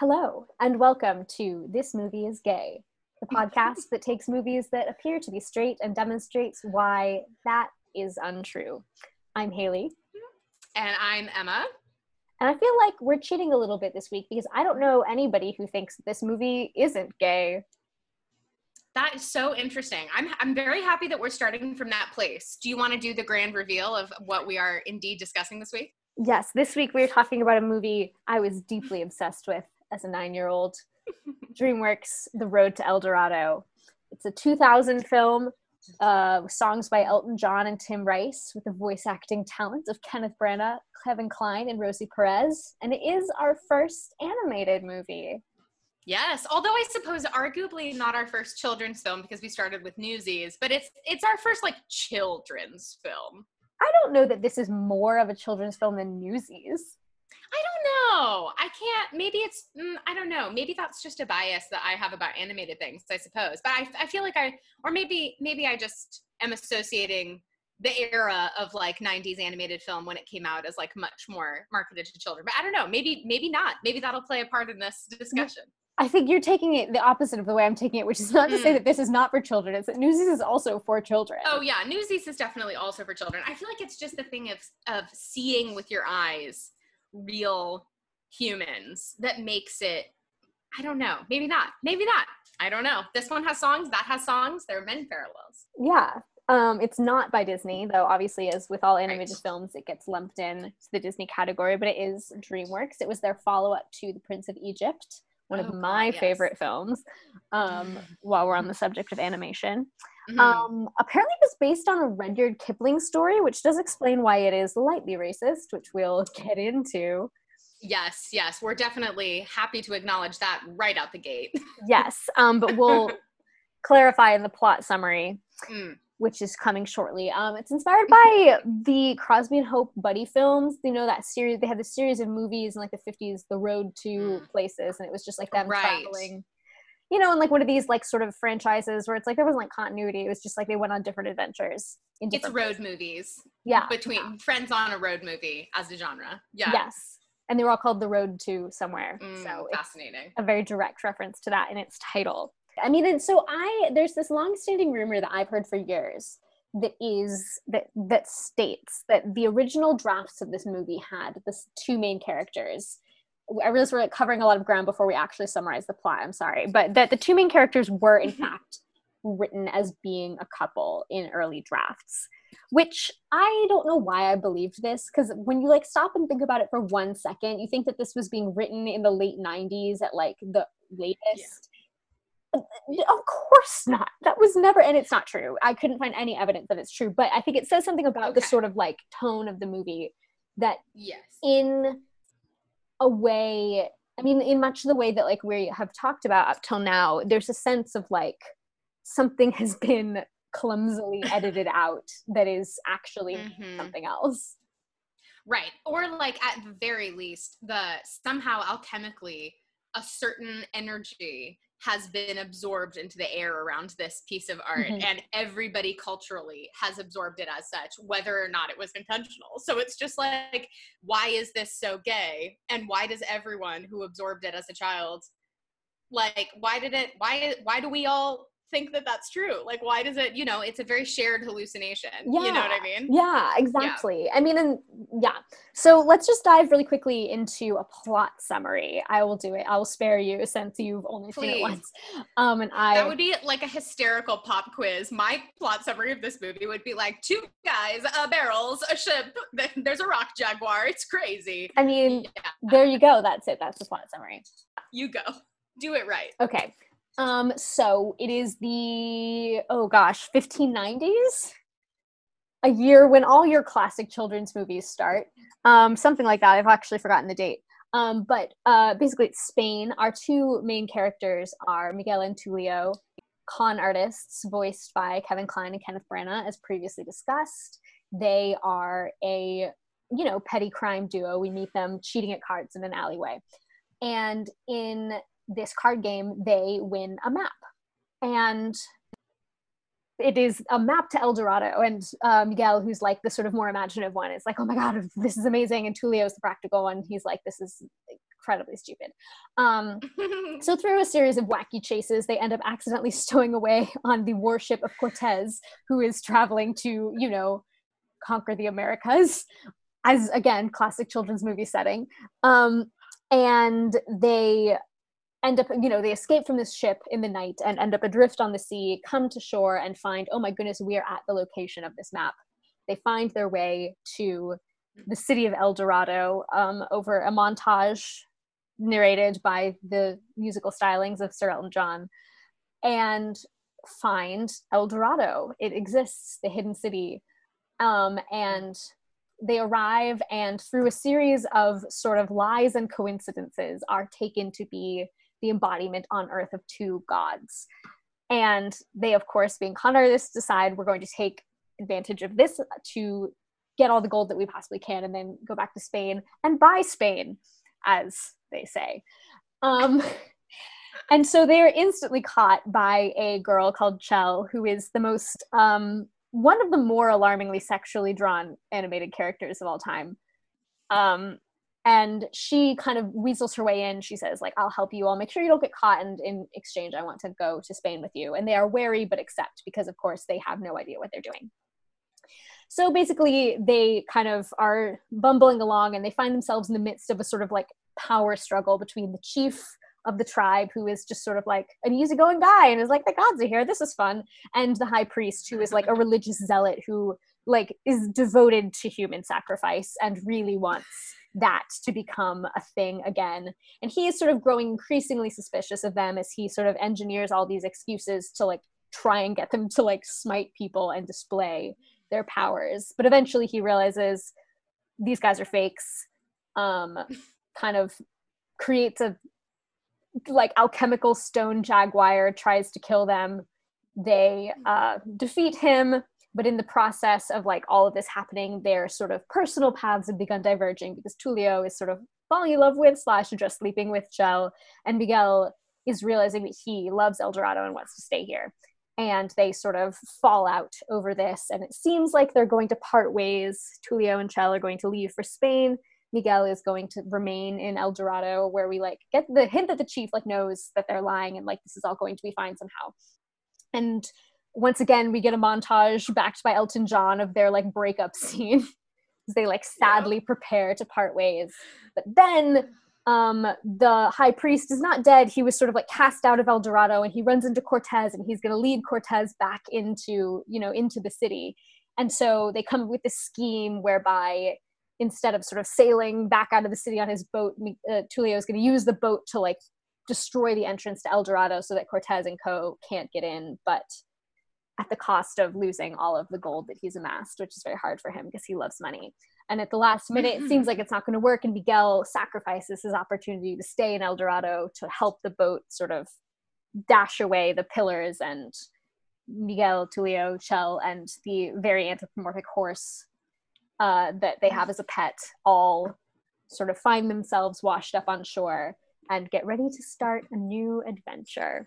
Hello, and welcome to This Movie is Gay, the podcast that takes movies that appear to be straight and demonstrates why that is untrue. I'm Hailey. And I'm Emma. And I feel like we're cheating a little bit this week because I don't know anybody who thinks this movie isn't gay. That is so interesting. I'm I'm very happy that we're starting from that place. Do you want to do the grand reveal of what we are indeed discussing this week? Yes, this week we're talking about a movie I was deeply obsessed with as a nine year old DreamWorks The Road to El Dorado. It's a 2000 film uh, songs by Elton John and Tim Rice, with the voice acting talent of Kenneth Branagh, Kevin Kline, and Rosie Perez. And it is our first animated movie. Yes, although I suppose arguably not our first children's film because we started with Newsies, but it's it's our first like children's film. I don't know that this is more of a children's film than Newsies. I don't know. I can't. Maybe it's. Mm, I don't know. Maybe that's just a bias that I have about animated things. I suppose. But I, I feel like I, or maybe, maybe I just am associating the era of like 90s animated film when it came out as like much more marketed to children. But I don't know. Maybe, maybe not. Maybe that'll play a part in this discussion. I think you're taking it the opposite of the way I'm taking it, which is not to say mm. that this is not for children. It's that Newsies is also for children. Oh yeah, Newsies is definitely also for children. I feel like it's just the thing of of seeing with your eyes real humans that makes it I don't know. Maybe not. Maybe not. I don't know. This one has songs, that has songs. There are many parallels. Yeah. Um, it's not by Disney, though obviously as with all animated right. films, it gets lumped in to the Disney category, but it is DreamWorks. It was their follow-up to The Prince of Egypt, one oh, of my God, yes. favorite films, um, while we're on the subject of animation. Mm-hmm. Um, apparently, it was based on a Rudyard Kipling story, which does explain why it is lightly racist, which we'll get into. Yes, yes, we're definitely happy to acknowledge that right out the gate. yes, um, but we'll clarify in the plot summary, mm. which is coming shortly. Um, it's inspired by the Crosby and Hope buddy films. You know that series? They had this series of movies in like the fifties, The Road to mm. Places, and it was just like them right. traveling you know, in like one of these like sort of franchises where it's like there wasn't like continuity. It was just like they went on different adventures. In different it's road places. movies. Yeah. Between yeah. friends on a road movie as a genre. Yeah. Yes. And they were all called The Road to Somewhere. Mm, so fascinating. a very direct reference to that in its title. I mean, and so I there's this long-standing rumor that I've heard for years that is that that states that the original drafts of this movie had the two main characters I realize we're like covering a lot of ground before we actually summarize the plot. I'm sorry, but that the two main characters were in mm-hmm. fact written as being a couple in early drafts, which I don't know why I believed this because when you like stop and think about it for one second, you think that this was being written in the late 90s at like the latest. Yeah. Of course not. That was never, and it's not true. I couldn't find any evidence that it's true, but I think it says something about okay. the sort of like tone of the movie that yes in a way i mean in much the way that like we have talked about up till now there's a sense of like something has been clumsily edited out that is actually mm-hmm. something else right or like at the very least the somehow alchemically a certain energy has been absorbed into the air around this piece of art mm-hmm. and everybody culturally has absorbed it as such whether or not it was intentional so it's just like why is this so gay and why does everyone who absorbed it as a child like why did it why why do we all think that that's true. Like why does it you know it's a very shared hallucination. Yeah. you know what i mean? Yeah exactly. Yeah. i mean and yeah. So let's just dive really quickly into a plot summary. I will do it. I will spare you since you've only Please. seen it once. Um and i that would be like a hysterical pop quiz. My plot summary of this movie would be like two guys uh, barrels a ship there's a rock jaguar. It's crazy. I mean yeah. there you go. That's it. That's the plot summary. You go. Do it right. Okay um, so it is the oh gosh, 1590s, a year when all your classic children's movies start. Um, something like that. I've actually forgotten the date. Um, but uh, basically, it's Spain. Our two main characters are Miguel and Tulio, con artists voiced by Kevin Kline and Kenneth Branagh, as previously discussed. They are a you know petty crime duo. We meet them cheating at cards in an alleyway, and in this card game, they win a map. And it is a map to El Dorado. And uh, Miguel, who's like the sort of more imaginative one, is like, oh my God, this is amazing. And Tulio's the practical one. He's like, this is incredibly stupid. Um, so through a series of wacky chases, they end up accidentally stowing away on the warship of Cortez, who is traveling to, you know, conquer the Americas, as again, classic children's movie setting. Um, and they end up, you know, they escape from this ship in the night and end up adrift on the sea, come to shore and find, oh my goodness, we are at the location of this map. They find their way to the city of El Dorado um, over a montage narrated by the musical stylings of Sir Elton John and find El Dorado. It exists, the hidden city. Um, and they arrive and through a series of sort of lies and coincidences are taken to be the embodiment on earth of two gods and they of course being con artists decide we're going to take advantage of this to get all the gold that we possibly can and then go back to spain and buy spain as they say um, and so they're instantly caught by a girl called chel who is the most um, one of the more alarmingly sexually drawn animated characters of all time. Um, and she kind of weasels her way in. She says, like, I'll help you. I'll make sure you don't get caught. And in exchange, I want to go to Spain with you. And they are wary but accept because, of course, they have no idea what they're doing. So basically, they kind of are bumbling along and they find themselves in the midst of a sort of like power struggle between the chief of the tribe who is just sort of like an easygoing guy and is like the gods are here this is fun and the high priest who is like a religious zealot who like is devoted to human sacrifice and really wants that to become a thing again. And he is sort of growing increasingly suspicious of them as he sort of engineers all these excuses to like try and get them to like smite people and display their powers. But eventually he realizes these guys are fakes um kind of creates a like alchemical stone jaguar tries to kill them. They uh, defeat him but in the process of like all of this happening their sort of personal paths have begun diverging because tulio is sort of falling in love with slash just sleeping with Chel, and miguel is realizing that he loves el dorado and wants to stay here. And they sort of fall out over this and it seems like they're going to part ways. Tulio and Chel are going to leave for spain. Miguel is going to remain in El Dorado, where we like get the hint that the chief like knows that they're lying and like this is all going to be fine somehow. And once again, we get a montage backed by Elton John of their like breakup scene as they like sadly yeah. prepare to part ways. But then um, the high priest is not dead. He was sort of like cast out of El Dorado and he runs into Cortez and he's going to lead Cortez back into, you know, into the city. And so they come up with this scheme whereby instead of sort of sailing back out of the city on his boat, uh, Tulio is going to use the boat to like destroy the entrance to El Dorado so that Cortez and co can't get in, but at the cost of losing all of the gold that he's amassed, which is very hard for him because he loves money. And at the last minute, it seems like it's not going to work, and Miguel sacrifices his opportunity to stay in El Dorado to help the boat sort of dash away the pillars and Miguel, Tulio, Chel, and the very anthropomorphic horse uh, that they have as a pet all sort of find themselves washed up on shore and get ready to start a new adventure.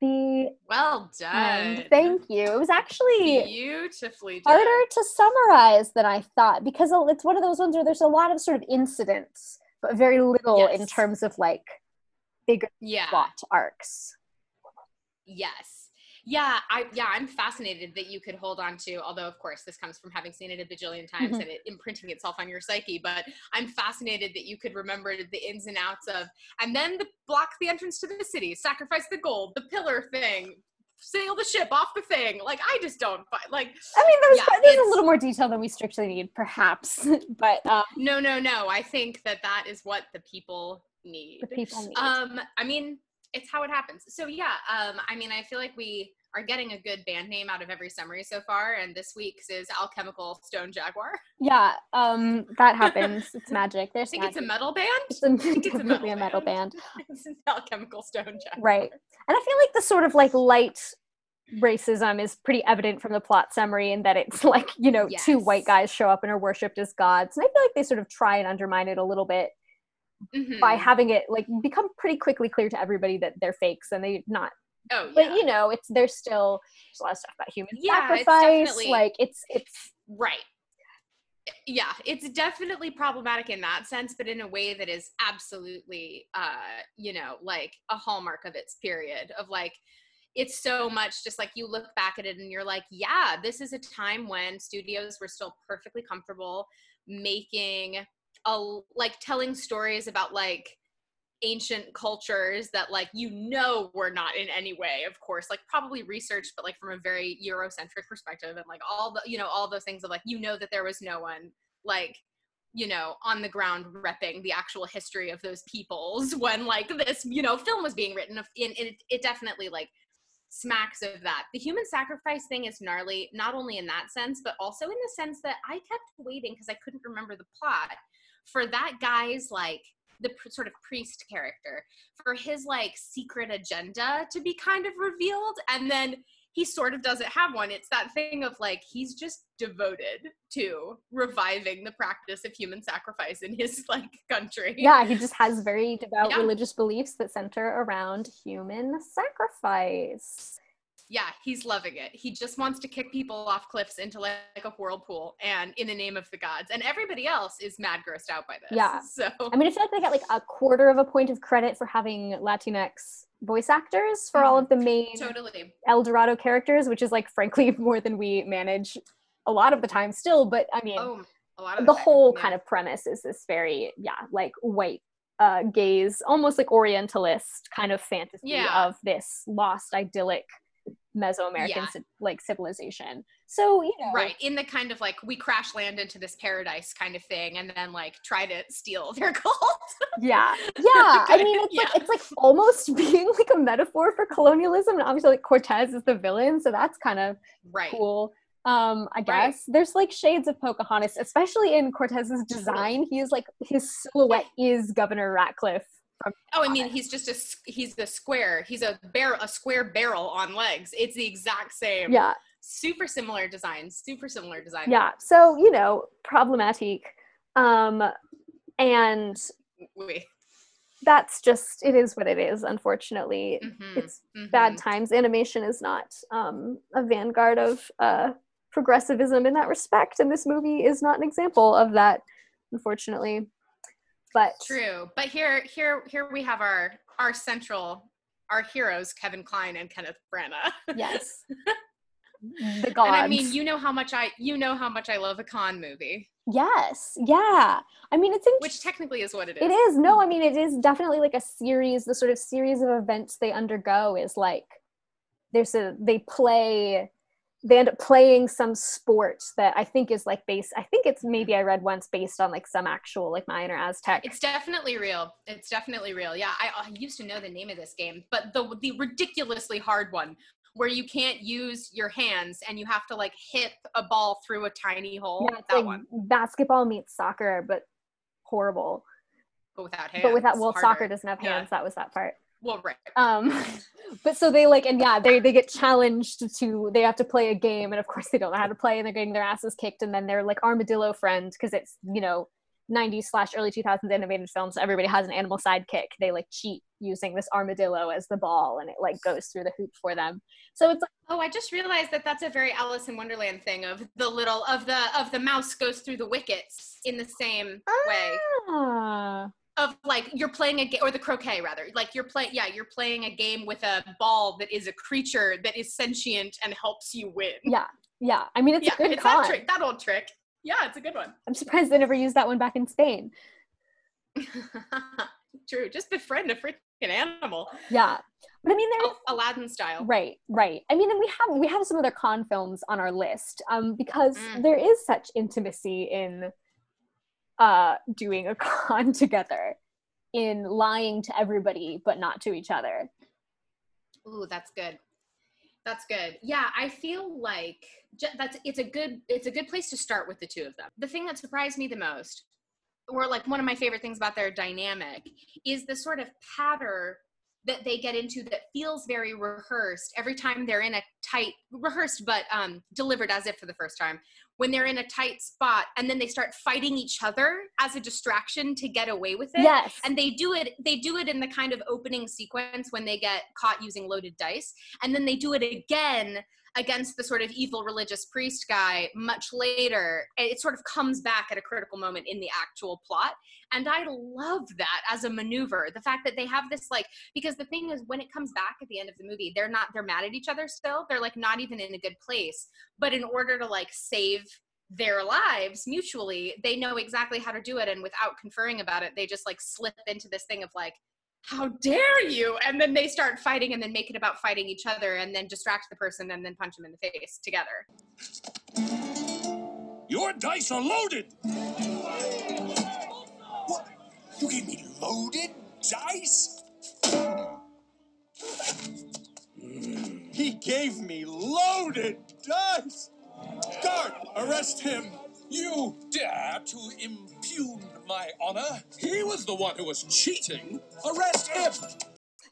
The well done. thank you. It was actually beautifully done. harder to summarize than I thought because it's one of those ones where there's a lot of sort of incidents, but very little yes. in terms of like bigger yeah. plot arcs. Yes yeah i yeah i'm fascinated that you could hold on to although of course this comes from having seen it a bajillion times mm-hmm. and it imprinting itself on your psyche but i'm fascinated that you could remember the ins and outs of and then the block the entrance to the city sacrifice the gold the pillar thing sail the ship off the thing like i just don't like i mean there's, yeah, there's a little more detail than we strictly need perhaps but um, no no no i think that that is what the people need the people need. um i mean it's how it happens. So yeah, um, I mean, I feel like we are getting a good band name out of every summary so far, and this week's is Alchemical Stone Jaguar. Yeah, um, that happens. it's magic. There's I think magic. it's a metal band. It's, a, it's definitely a metal, a metal band. band. it's Alchemical Stone Jaguar. Right, and I feel like the sort of like light racism is pretty evident from the plot summary and that it's like you know yes. two white guys show up and are worshipped as gods, and I feel like they sort of try and undermine it a little bit mm-hmm. by having it like become pretty quickly clear to everybody that they're fakes and they're not oh yeah. but you know it's there's still there's a lot of stuff about human yeah, sacrifice it's like it's it's right yeah, it's definitely problematic in that sense, but in a way that is absolutely, uh, you know, like a hallmark of its period of like, it's so much just like you look back at it and you're like, yeah, this is a time when studios were still perfectly comfortable making a like telling stories about like ancient cultures that like you know were not in any way of course like probably researched but like from a very eurocentric perspective and like all the you know all those things of like you know that there was no one like you know on the ground repping the actual history of those peoples when like this you know film was being written in it, it definitely like smacks of that. The human sacrifice thing is gnarly not only in that sense but also in the sense that i kept waiting because i couldn't remember the plot for that guy's like the pr- sort of priest character for his like secret agenda to be kind of revealed and then he sort of doesn't have one. It's that thing of like he's just devoted to reviving the practice of human sacrifice in his like country. Yeah he just has very devout yeah. religious beliefs that center around human sacrifice yeah, he's loving it. He just wants to kick people off cliffs into like, like, a whirlpool and in the name of the gods. And everybody else is mad grossed out by this. Yeah. So I mean, I feel like they got like a quarter of a point of credit for having Latinx voice actors for mm, all of the main totally El Dorado characters, which is like frankly more than we manage a lot of the time still. But I mean oh, the, the whole yeah. kind of premise is this very, yeah, like white uh, gaze, almost like Orientalist kind of fantasy yeah. of this lost idyllic Mesoamerican yeah. like civilization. So you know, right in the kind of like we crash land into this paradise kind of thing, and then like try to steal their gold. yeah, yeah. I mean, it's yeah. like it's like almost being like a metaphor for colonialism, and obviously like Cortez is the villain, so that's kind of right. cool. Um, I guess right. there's like shades of Pocahontas, especially in Cortez's design. He is like his silhouette is Governor Ratcliffe oh, I mean, he's just a he's the square. He's a bear a square barrel on legs. It's the exact same. Yeah. Super similar design. Super similar design. Yeah. So you know, problematic, um, and Wait. that's just it is what it is. Unfortunately, mm-hmm. it's mm-hmm. bad times. Animation is not um, a vanguard of uh, progressivism in that respect, and this movie is not an example of that. Unfortunately but true. But here here here we have our our central our heroes kevin Kline and kenneth branagh. Yes. The gods. and i mean you know how much i you know how much i love a con movie. Yes. Yeah. I mean it's in- which technically is what it is. it is. No i mean it is definitely like a series the sort of series of events they undergo is like there's a they play they end up playing some sport that I think is like based. I think it's maybe I read once based on like some actual like Mayan or Aztec. It's definitely real. It's definitely real. Yeah, I, I used to know the name of this game, but the the ridiculously hard one where you can't use your hands and you have to like hit a ball through a tiny hole. Yeah, that like one. basketball meets soccer, but horrible. But without hands. But without well, harder. soccer doesn't have hands. Yeah. That was that part. Well, right. Um, but so they like, and yeah, they they get challenged to they have to play a game, and of course they don't know how to play, and they're getting their asses kicked, and then they're like armadillo friend because it's you know 90s slash early 2000s animated films. Everybody has an animal sidekick. They like cheat using this armadillo as the ball, and it like goes through the hoop for them. So it's like, oh, I just realized that that's a very Alice in Wonderland thing of the little of the of the mouse goes through the wickets in the same ah. way of like you're playing a game or the croquet rather. Like you're playing yeah you're playing a game with a ball that is a creature that is sentient and helps you win. Yeah. Yeah. I mean it's yeah, a good it's con. that trick that old trick. Yeah it's a good one. I'm surprised they never used that one back in spain. True just befriend a freaking animal. Yeah. But I mean, there's Aladdin style, right? Right. I mean, and we have we have some other con films on our list, um, because mm. there is such intimacy in uh, doing a con together in lying to everybody but not to each other. Ooh, that's good. That's good. Yeah, I feel like that's it's a good it's a good place to start with the two of them. The thing that surprised me the most, or like one of my favorite things about their dynamic, is the sort of patter that they get into that feels very rehearsed every time they're in a tight rehearsed but um, delivered as if for the first time when they're in a tight spot and then they start fighting each other as a distraction to get away with it. Yes. And they do it they do it in the kind of opening sequence when they get caught using loaded dice and then they do it again against the sort of evil religious priest guy much later. It sort of comes back at a critical moment in the actual plot. And I love that as a maneuver. The fact that they have this like because the thing is when it comes back at the end of the movie, they're not they're mad at each other still. They're like not even in a good place. But in order to like save their lives mutually, they know exactly how to do it and without conferring about it, they just like slip into this thing of like how dare you? And then they start fighting and then make it about fighting each other and then distract the person and then punch them in the face together. Your dice are loaded! What? You gave me loaded dice? Hmm. He gave me loaded dice! Guard arrest him! You dare to impugn my honor? He was the one who was cheating. Arrest him!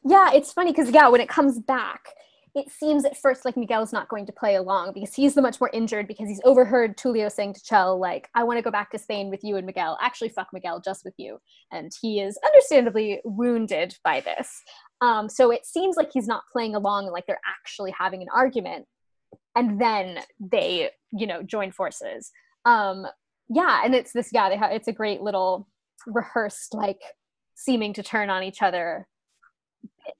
Yeah, it's funny because, yeah, when it comes back, it seems at first like Miguel's not going to play along because he's the much more injured because he's overheard Tulio saying to Chel, like, I want to go back to Spain with you and Miguel. Actually, fuck Miguel, just with you. And he is understandably wounded by this. Um, so it seems like he's not playing along, like they're actually having an argument. And then they, you know, join forces um yeah and it's this yeah they have it's a great little rehearsed like seeming to turn on each other.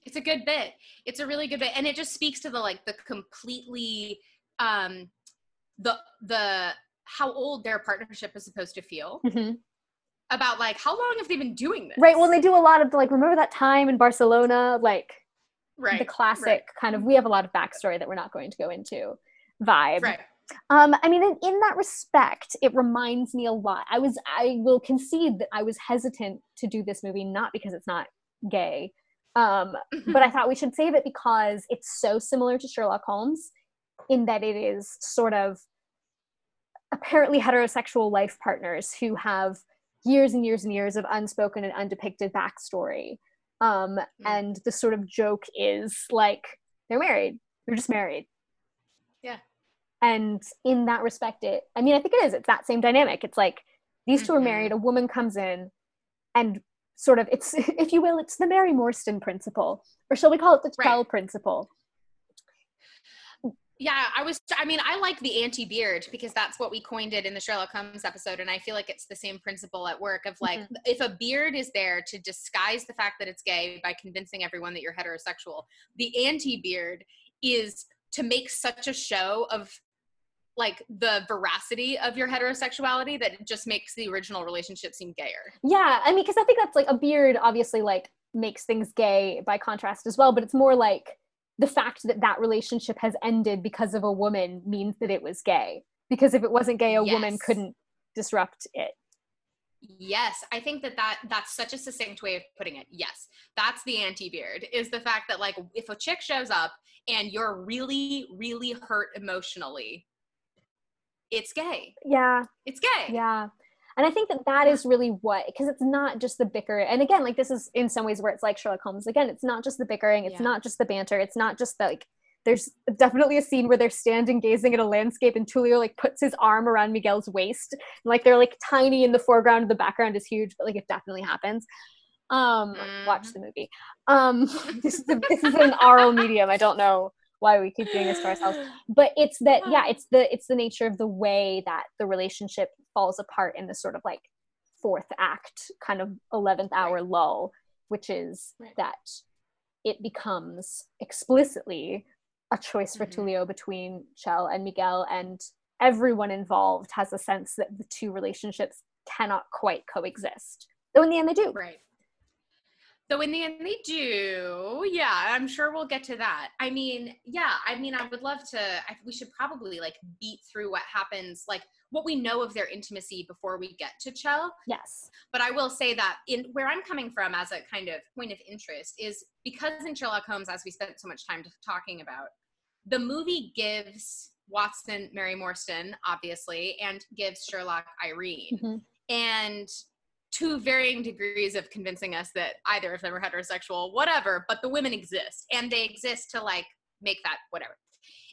It's a good bit. It's a really good bit and it just speaks to the like the completely um the the how old their partnership is supposed to feel mm-hmm. about like how long have they been doing this? Right well they do a lot of like remember that time in barcelona like right the classic right. kind of we have a lot of backstory that we're not going to go into vibe. Right um, I mean, in, in, that respect, it reminds me a lot. I was, I will concede that I was hesitant to do this movie, not because it's not gay, um, but I thought we should save it because it's so similar to Sherlock Holmes in that it is sort of apparently heterosexual life partners who have years and years and years of unspoken and undepicted backstory. Um, mm. And the sort of joke is like, they're married, they're just married. And in that respect it i mean i think it is it's that same dynamic it's like these 2 mm-hmm. are married a woman comes in and sort of it's if you will it's the mary morstan principle or shall we call it the Chel right. principle yeah i was i mean i like the anti-beard because that's what we coined it in the sherlock holmes episode and i feel like it's the same principle at work of like mm-hmm. if a beard is there to disguise the fact that it's gay by convincing everyone that you're heterosexual the anti-beard is to make such a show of like the veracity of your heterosexuality that just makes the original relationship seem gayer. Yeah, I mean, because I think that's like a beard obviously like makes things gay by contrast as well, but it's more like the fact that that relationship has ended because of a woman means that it was gay. Because if it wasn't gay, a yes. woman couldn't disrupt it. Yes, I think that, that that's such a succinct way of putting it. Yes, that's the anti-beard is the fact that like if a chick shows up and you're really really hurt emotionally it's gay. Yeah. It's gay. Yeah. And I think that that is really what, because it's not just the bicker. And again, like this is in some ways where it's like Sherlock Holmes. Again, it's not just the bickering. It's yeah. not just the banter. It's not just the, like, there's definitely a scene where they're standing gazing at a landscape and Tulio like puts his arm around Miguel's waist. And, like they're like tiny in the foreground, the background is huge, but like it definitely happens. Um, mm. watch the movie. Um, this is a, this is an oral medium. I don't know why we keep doing this to ourselves but it's that yeah it's the it's the nature of the way that the relationship falls apart in this sort of like fourth act kind of 11th hour right. lull which is right. that it becomes explicitly a choice for mm-hmm. Tulio between Chel and Miguel and everyone involved has a sense that the two relationships cannot quite coexist though in the end they do right so in the end, they do. Yeah, I'm sure we'll get to that. I mean, yeah, I mean, I would love to. I, we should probably like beat through what happens, like what we know of their intimacy before we get to Chel. Yes. But I will say that in where I'm coming from as a kind of point of interest is because in Sherlock Holmes, as we spent so much time talking about, the movie gives Watson Mary Morstan, obviously, and gives Sherlock Irene. Mm-hmm. And to varying degrees of convincing us that either of them are heterosexual, whatever, but the women exist and they exist to like make that whatever.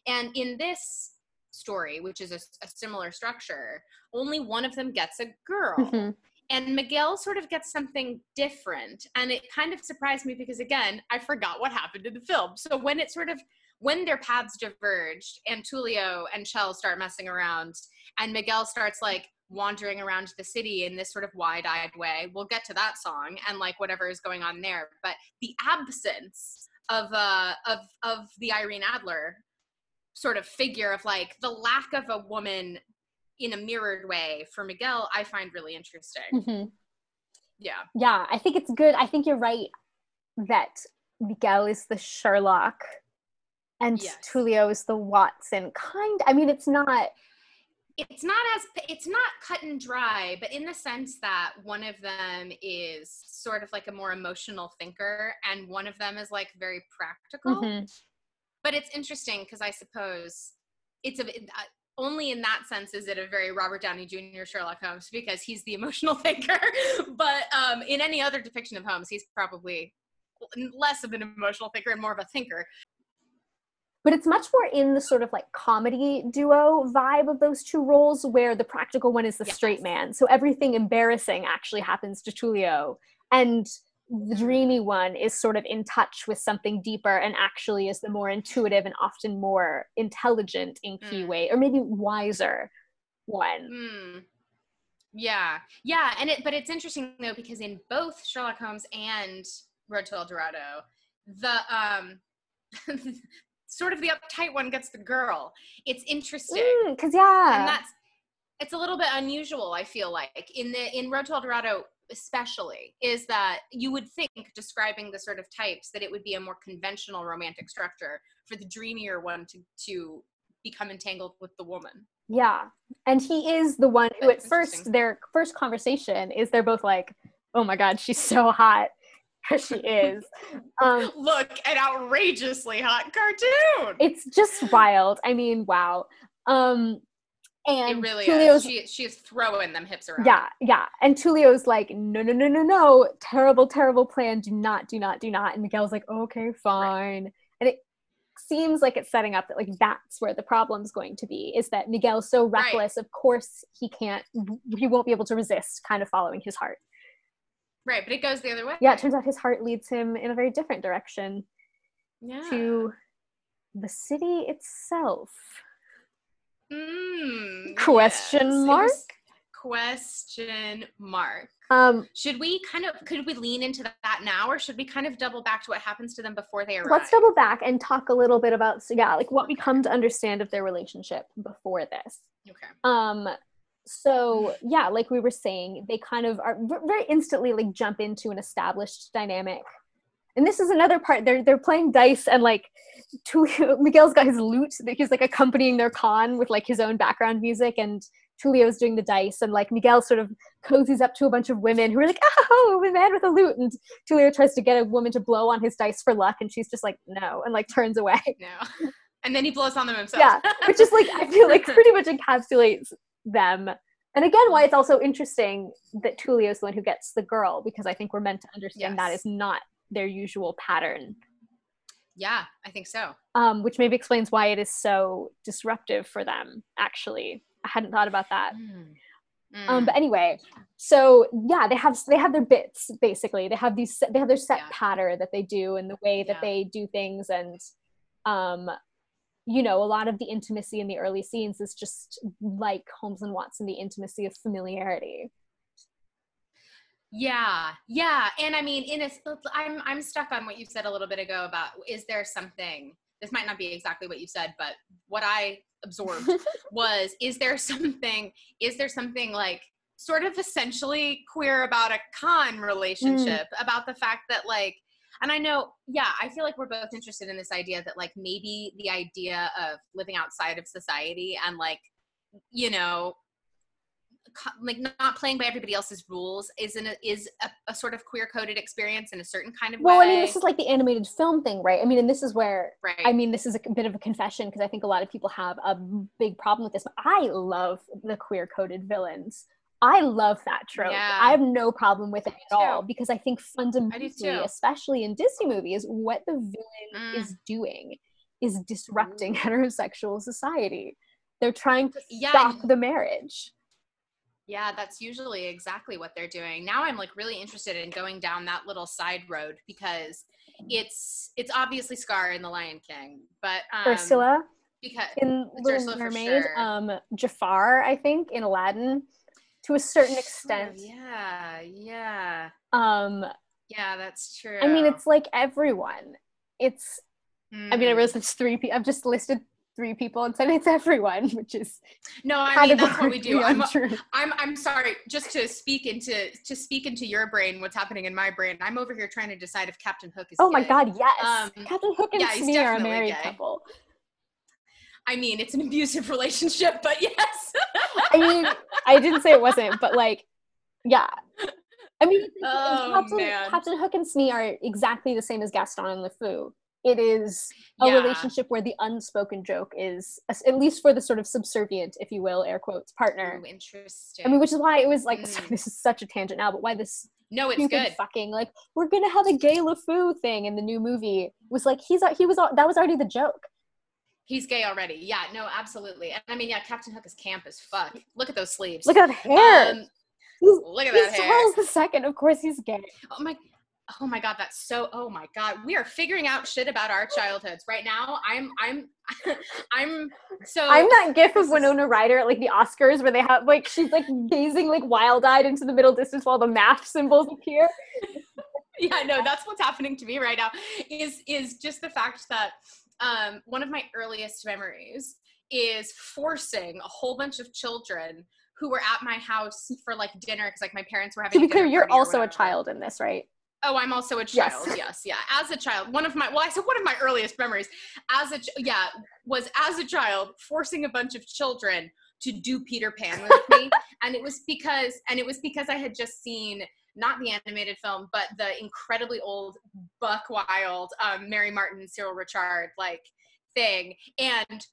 And in this story, which is a, a similar structure, only one of them gets a girl. Mhm. And Miguel sort of gets something different. And it kind of surprised me because, again, I forgot what happened in the film. So when it sort of, when their paths diverged and Tulio and Chell start messing around and Miguel starts like wandering around the city in this sort of wide eyed way, we'll get to that song and like whatever is going on there. But the absence of, uh, of, of the Irene Adler sort of figure of like the lack of a woman in a mirrored way for Miguel, I find really interesting. Mhm. Yeah. Yeah, I think it's good. I think you're right that Miguel is the Sherlock and Yes. Tulio is the Watson. Kind I mean it's not It's not as it's not cut and dry, but in the sense that one of them is sort of like a more emotional thinker and one of them is like very practical. Mhm. But it's interesting because I suppose it's a uh, only in that sense is it a very Robert Downey Jr. Sherlock Holmes because he's the emotional thinker. but um, in any other depiction of Holmes, he's probably less of an emotional thinker and more of a thinker. But it's much more in the sort of like comedy duo vibe of those two roles where the practical one is the straight man so everything embarrassing actually happens to tulio and the dreamy one is sort of in touch with something deeper and actually is the more intuitive and often more intelligent in key Mm. way or maybe wiser one Hmm. Yeah, yeah, and it. But it's interesting though because in both Sherlock Holmes and Road to El Dorado, the um, sort of the uptight one gets the girl. It's interesting, mm, because yeah and that's it's a little bit unusual. I feel like in the in Road to El Dorado, especially, is that you would think describing the sort of types that it would be a more conventional romantic structure for the dreamier one to to become entangled with the woman. Yeah. And he is the one who, at first, their first conversation is they're both like, oh my God, she's so hot. Because she is. Um, Look, an outrageously hot cartoon. it's just wild. I mean, wow. Um, and It really Tulio's, is. She she is throwing them hips around. yeah, yeah. And Tulio's like, no, no, no, no, no. Terrible, terrible plan. Do not, do not, do not. And Miguel's like, okay, fine. And it seems like it's setting up that like that's where the problem's going to be is that Miguel's so Right. reckless. Of course, he can't, he won't be able to resist kind of following his heart. Right, but it goes the other way. yeah, it turns out his heart leads him in a very different direction yeah. to the city itself. Mm, Question yes. Mark? Question mark. Um, Should we kind of could we lean into that now, or should we kind of double back to what happens to them before they arrive? let's double back and talk a little bit about so yeah, like what we come to understand of their relationship before this. Okay. Um, so yeah, like we were saying, they kind of are very instantly like jump into an established dynamic. And this is another part. They're they're playing dice and like Tulio, Miguel's got his lute that he's like accompanying their con with like his own background music and Tulio's doing the dice and like Miguel sort of cozies up to a bunch of women who are like, oh, a man with a lute. And Tulio tries to get a woman to blow on his dice for luck and she's just like, no, and like turns away. No. And then he blows on them himself. Yeah, which is like I feel like pretty much encapsulates them. And again, why it's also interesting that Tulio is the one who gets the girl because I think we're meant to understand that Yes. is not their usual pattern, yeah, I think so. um, which maybe explains why it is so disruptive for them. Actually, I hadn't thought about that. Mm. Um, Mm. but anyway, so yeah, they have they have their bits basically. They have these they have their set Yeah. pattern that they do and the way that Yeah. they do things and um you know, a lot of the intimacy in the early scenes is just like Holmes and Watson, the intimacy of familiarity. Yeah, yeah, and I mean, in a, I'm I'm stuck on what you said a little bit ago about is there something? This might not be exactly what you said, but what I absorbed was is there something? Is there something like sort of essentially queer about a con mm. relationship? About the fact that like, and I know, yeah, I feel like we're both interested in this idea that like maybe the idea of living outside of society and like, you know, like not playing by everybody else's rules is an is a, a sort of queer coded experience in a certain kind of Well, way. Well, I mean, this is like the animated film thing, right? I mean, and this is where right. I mean, this is a bit of a confession because I think a lot of people have a big problem with this. But I love the queer coded villains. I love that trope. Yeah. I have no problem with it at all because I think fundamentally, too. especially in Disney movies, what the villain Mm. is doing is disrupting heterosexual society. they're trying to Yeah, stop the marriage Yeah, that's usually exactly what they're doing. Now I'm like really interested in going down that little side road because it's it's obviously Scar in The Lion King, but um, ursula because in little mermaid sure. um jafar i think in aladdin to a certain Sure, extent yeah, yeah, um yeah, that's true. i mean it's like everyone it's i mean i Mm. realize there's three people i've just listed three people and said it's everyone which is no, I mean, that's what we do. I'm. I'm I'm sorry, just to speak into to speak into your brain, what's happening in my brain. I'm over here trying to decide if Captain Hook is. oh my gay. god yes Um, captain hook and yeah, smee are a married gay. couple I mean, it's an abusive relationship, but yes. i mean i didn't say it wasn't but like yeah i mean Oh, captain, man. captain hook and smee are exactly the same as gaston and lefou it is a Yeah. relationship where the unspoken joke is at least for the sort of subservient if you will air quotes partner Ooh, interesting. i mean which is why it was like Mm. this is such a tangent now but why this no, it's good. fucking like we're gonna have a gay lefou thing in the new movie was like he's he was that was already the joke He's gay already. Yeah, no, absolutely. And I mean, yeah, Captain Hook is camp as fuck. Look at those sleeves. look at that hair Um, he's, look at he's that hair. charles the second of course he's gay Oh my Oh my god, that's so oh my god. We are figuring out shit about our childhoods. Right now, I'm I'm I'm so I'm that gif of Winona Ryder at like the Oscars where they have like she's like gazing like wild-eyed into the middle distance while the math symbols appear. yeah no that's what's happening to me right now is is just the fact that um one of my earliest memories is forcing a whole bunch of children who were at my house for like dinner because like my parents were having To be clear, you're also a child in this, right? Oh, I'm also a Yes. child. Yes. yeah. As a child, one of my well, I said one of my earliest memories as a ch- yeah was as a child forcing a bunch of children to do Peter Pan with me, and it was because and it was because I had just seen not the animated film, but the incredibly old Buck Wild, um, Mary Martin, Cyril Ritchard like thing, and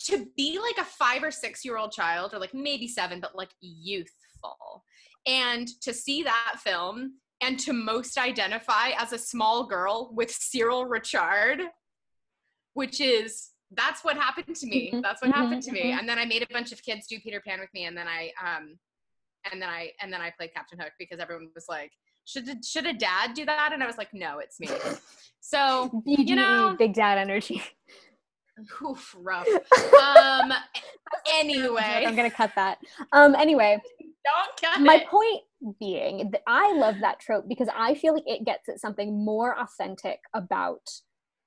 to be like a five or six year old child, or like maybe seven, but like youthful, and to see that film and to most identify as a small girl with Cyril Ritchard, which is that's what happened to me. Mhm, That's what happened mhm, to me. mhm. And then I made a bunch of kids do Peter Pan with me, and then I um, and then I and then I played Captain Hook because everyone was like, should a- should a dad do that? And I was like, no, it's me. So BDE, know- big dad energy. oof, rough. Um, anyway, I'm gonna cut that. Um, anyway, don't cut my it. point being that I love that trope because I feel like it gets at something more authentic about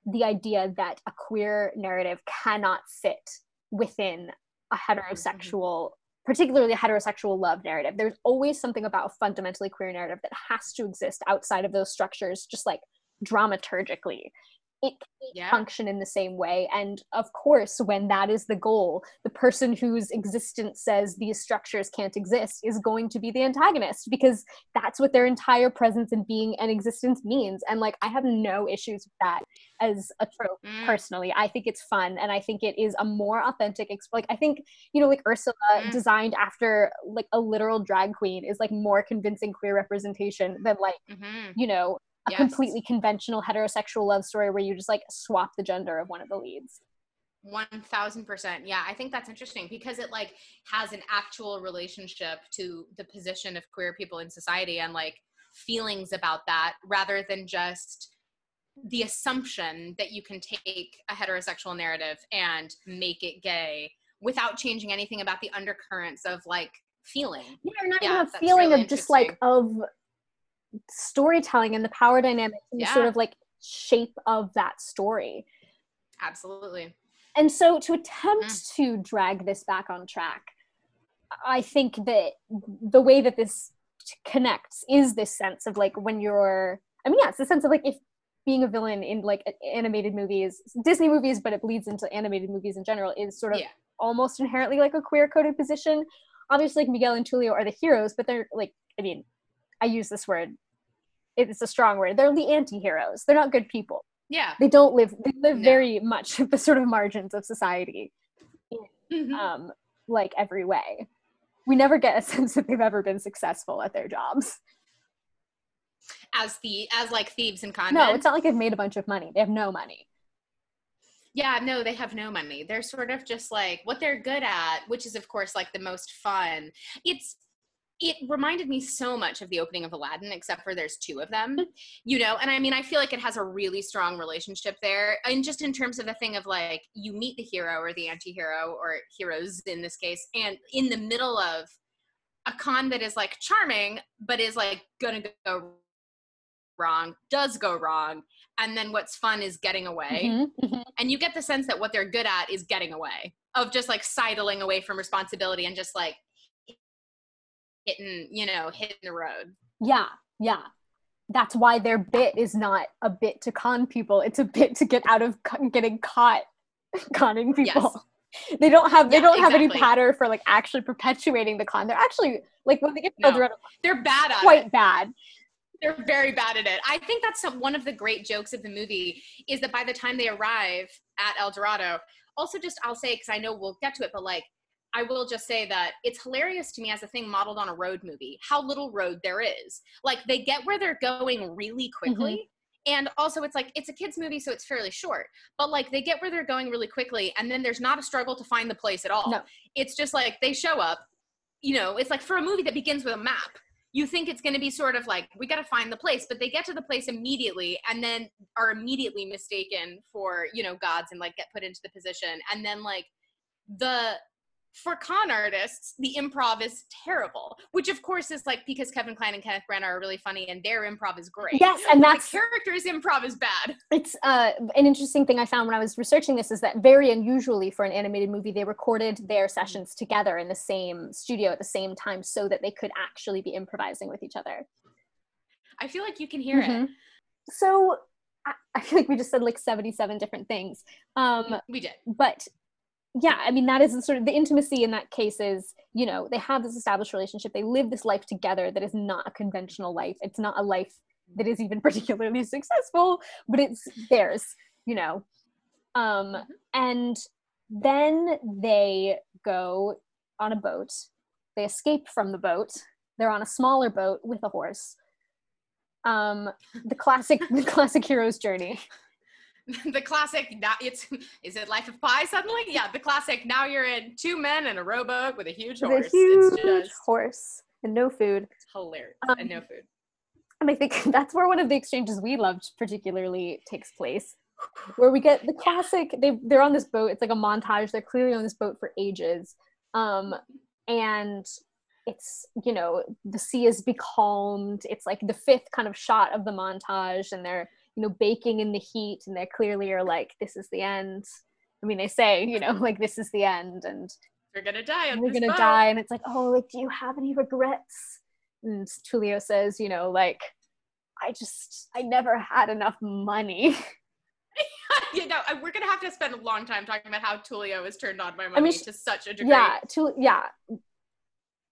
the idea that a queer narrative cannot fit within a heterosexual, particularly heterosexual love narrative. There's always something about a fundamentally queer narrative that has to exist outside of those structures, just like dramaturgically. It can't Yeah. function in the same way. And of course, when that is the goal, the person whose existence says these structures can't exist is going to be the antagonist because that's what their entire presence and being and existence means. And like, I have no issues with that as a trope Mm, personally. I think it's fun and I think it is a more authentic, exp- like, I think, you know, like Ursula Mm. designed after like a literal drag queen is like more convincing queer representation than like, mhm. you know, a Yes. completely conventional heterosexual love story where you just like swap the gender of one of the leads. One thousand percent. Yeah, I think that's interesting because it like has an actual relationship to the position of queer people in society and like feelings about that rather than just the assumption that you can take a heterosexual narrative and make it gay without changing anything about the undercurrents of like feeling. Yeah, or not Yeah, even a feeling really of just like of storytelling and the power dynamics and the sort of like shape of that story. Absolutely. And so to attempt Mm. to drag this back on track, I think that the way that this connects is this sense of like when you're I mean, yeah, it's the sense of like if being a villain in like animated movies, Disney movies, but it bleeds into animated movies in general, is sort of Yeah. almost inherently like a queer coded position. Obviously, like Miguel and Tulio are the heroes, but they're like, I mean, I use this word, it's a strong word. They're the anti heroes. They're not good people. Yeah. They don't live, they live No. very much at the sort of margins of society, Mhm. um, like every way. We never get a sense that they've ever been successful at their jobs. as the as like thieves and convent. No, it's not like they've made a bunch of money. They have no money. Yeah, no, they have no money. They're sort of just like what they're good at, which is of course like the most fun. It's it reminded me so much of the opening of Aladdin, except for there's two of them, you know. And I mean, I feel like it has a really strong relationship there, and just in terms of the thing of like you meet the hero or the anti-hero or heroes in this case, and in the middle of a con that is like charming, but is like gonna go wrong, does go wrong, and then what's fun is getting away, Mhm, mhm. and you get the sense that what they're good at is getting away, of just like sidling away from responsibility and just like hitting, you know, hitting the road. Yeah, yeah. That's why their bit is not a bit to con people. It's a bit to get out of getting caught conning people. They don't have they Yeah, don't have any exactly. pattern for like actually perpetuating the con. They're actually like when they get to No. El Dorado, They're bad at it. quite bad. they're very bad at it. I think that's some, one of the great jokes of the movie is that by the time they arrive at El Dorado, also just I'll say because I know we'll get to it, but like I will just say that it's hilarious to me as a thing modeled on a road movie how little road there is. Like they get where they're going really quickly. Mm-hmm. And also, it's like it's a kids' movie, so it's fairly short. But like, they get where they're going really quickly, and then there's not a struggle to find the place at all. No. It's just like they show up. You know, it's like for a movie that begins with a map you think it's going to be sort of like we got to find the place but they get to the place immediately and then are immediately mistaken for you know gods and like get put into the position and then like the for con artists the improv is terrible which of course is like because kevin Kline and kenneth branagh are really funny and their improv is great Yes, and that's the characters improv is bad it's uh, an interesting thing I found when I was researching this is that very unusually for an animated movie, they recorded their sessions together in the same studio at the same time so that they could actually be improvising with each other. i feel like you can hear Mhm. So I, I feel like we just said like 77 different things. Um, we did but yeah, I mean, that is sort of the intimacy in that case is, you know, they have this established relationship. They live this life together that is not a conventional life. It's not a life that is even particularly successful, but it's theirs, you know. Um, and then they go on a boat. They escape from the boat. They're on a smaller boat with a horse. Um, the classic, the classic hero's journey. the classic now it's is it life of pi suddenly yeah the classic now you're in two men and a rowboat with a huge With horse a huge it's just horse and no food. It's hilarious Um, and no food And I think that's where one of the exchanges we loved particularly takes place, where we get the classic. They they're on this boat. It's like a montage. They're clearly on this boat for ages, um, and it's you know the sea is becalmed. It's like the fifth kind of shot of the montage, and they're you know baking in the heat, and they clearly are like this is the end. I mean, they say you know like this is the end, and You're gonna die on we're gonna boat. die and it's like oh like do you have any regrets and tulio says you know like i just i never had enough money you know, we're gonna have to spend a long time talking about how Tulio is turned on by money I mean, to such a degree. yeah Tul- yeah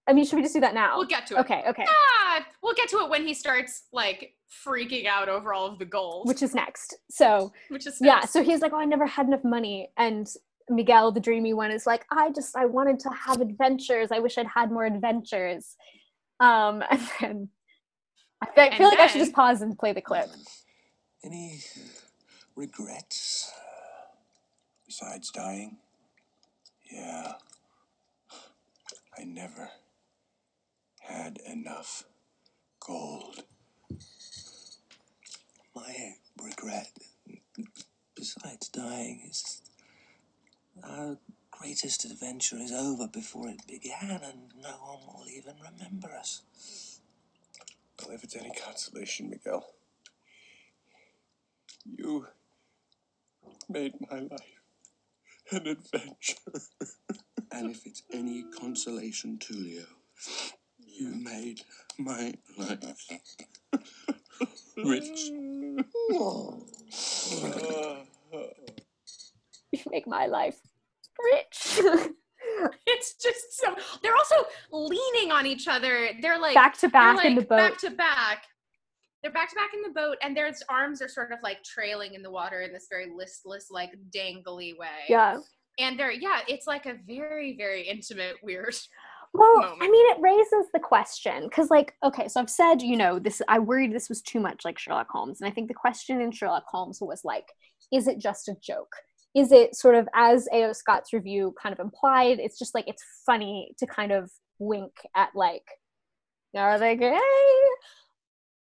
i mean should we just do that now? We'll get to it. okay okay. Ah, we'll get to it when he starts like freaking out over all of the gold, which is next. So which is yeah so he's like oh i never had enough money. And miguel the dreamy one is like i just i wanted to have adventures. I wish i'd had more adventures. Um and then i feel, And feel like i should just pause and play the clip. Any regrets besides dying? Yeah. I never had enough gold. My regret, besides dying, is our greatest adventure is over before it began, and no one will even remember us. Well, if it's any consolation, Miguel, you made my life an adventure. and if it's any consolation, Tulio, you made my life rich. you make my life rich it's just so. They're also leaning on each other. They're like back to back like in the boat back to back. They're back to back in the boat, and their arms are sort of like trailing in the water in this very listless, like dangly way. yeah And they're yeah, it's like a very, very intimate, weird. Well i mean it raises the question because like okay so i've said you know this i worried this was too much like sherlock holmes and i think the question in sherlock holmes was like is it just a joke is it sort of as A.O. Scott's review kind of implied? It's just like it's funny to kind of wink at like, are they gay?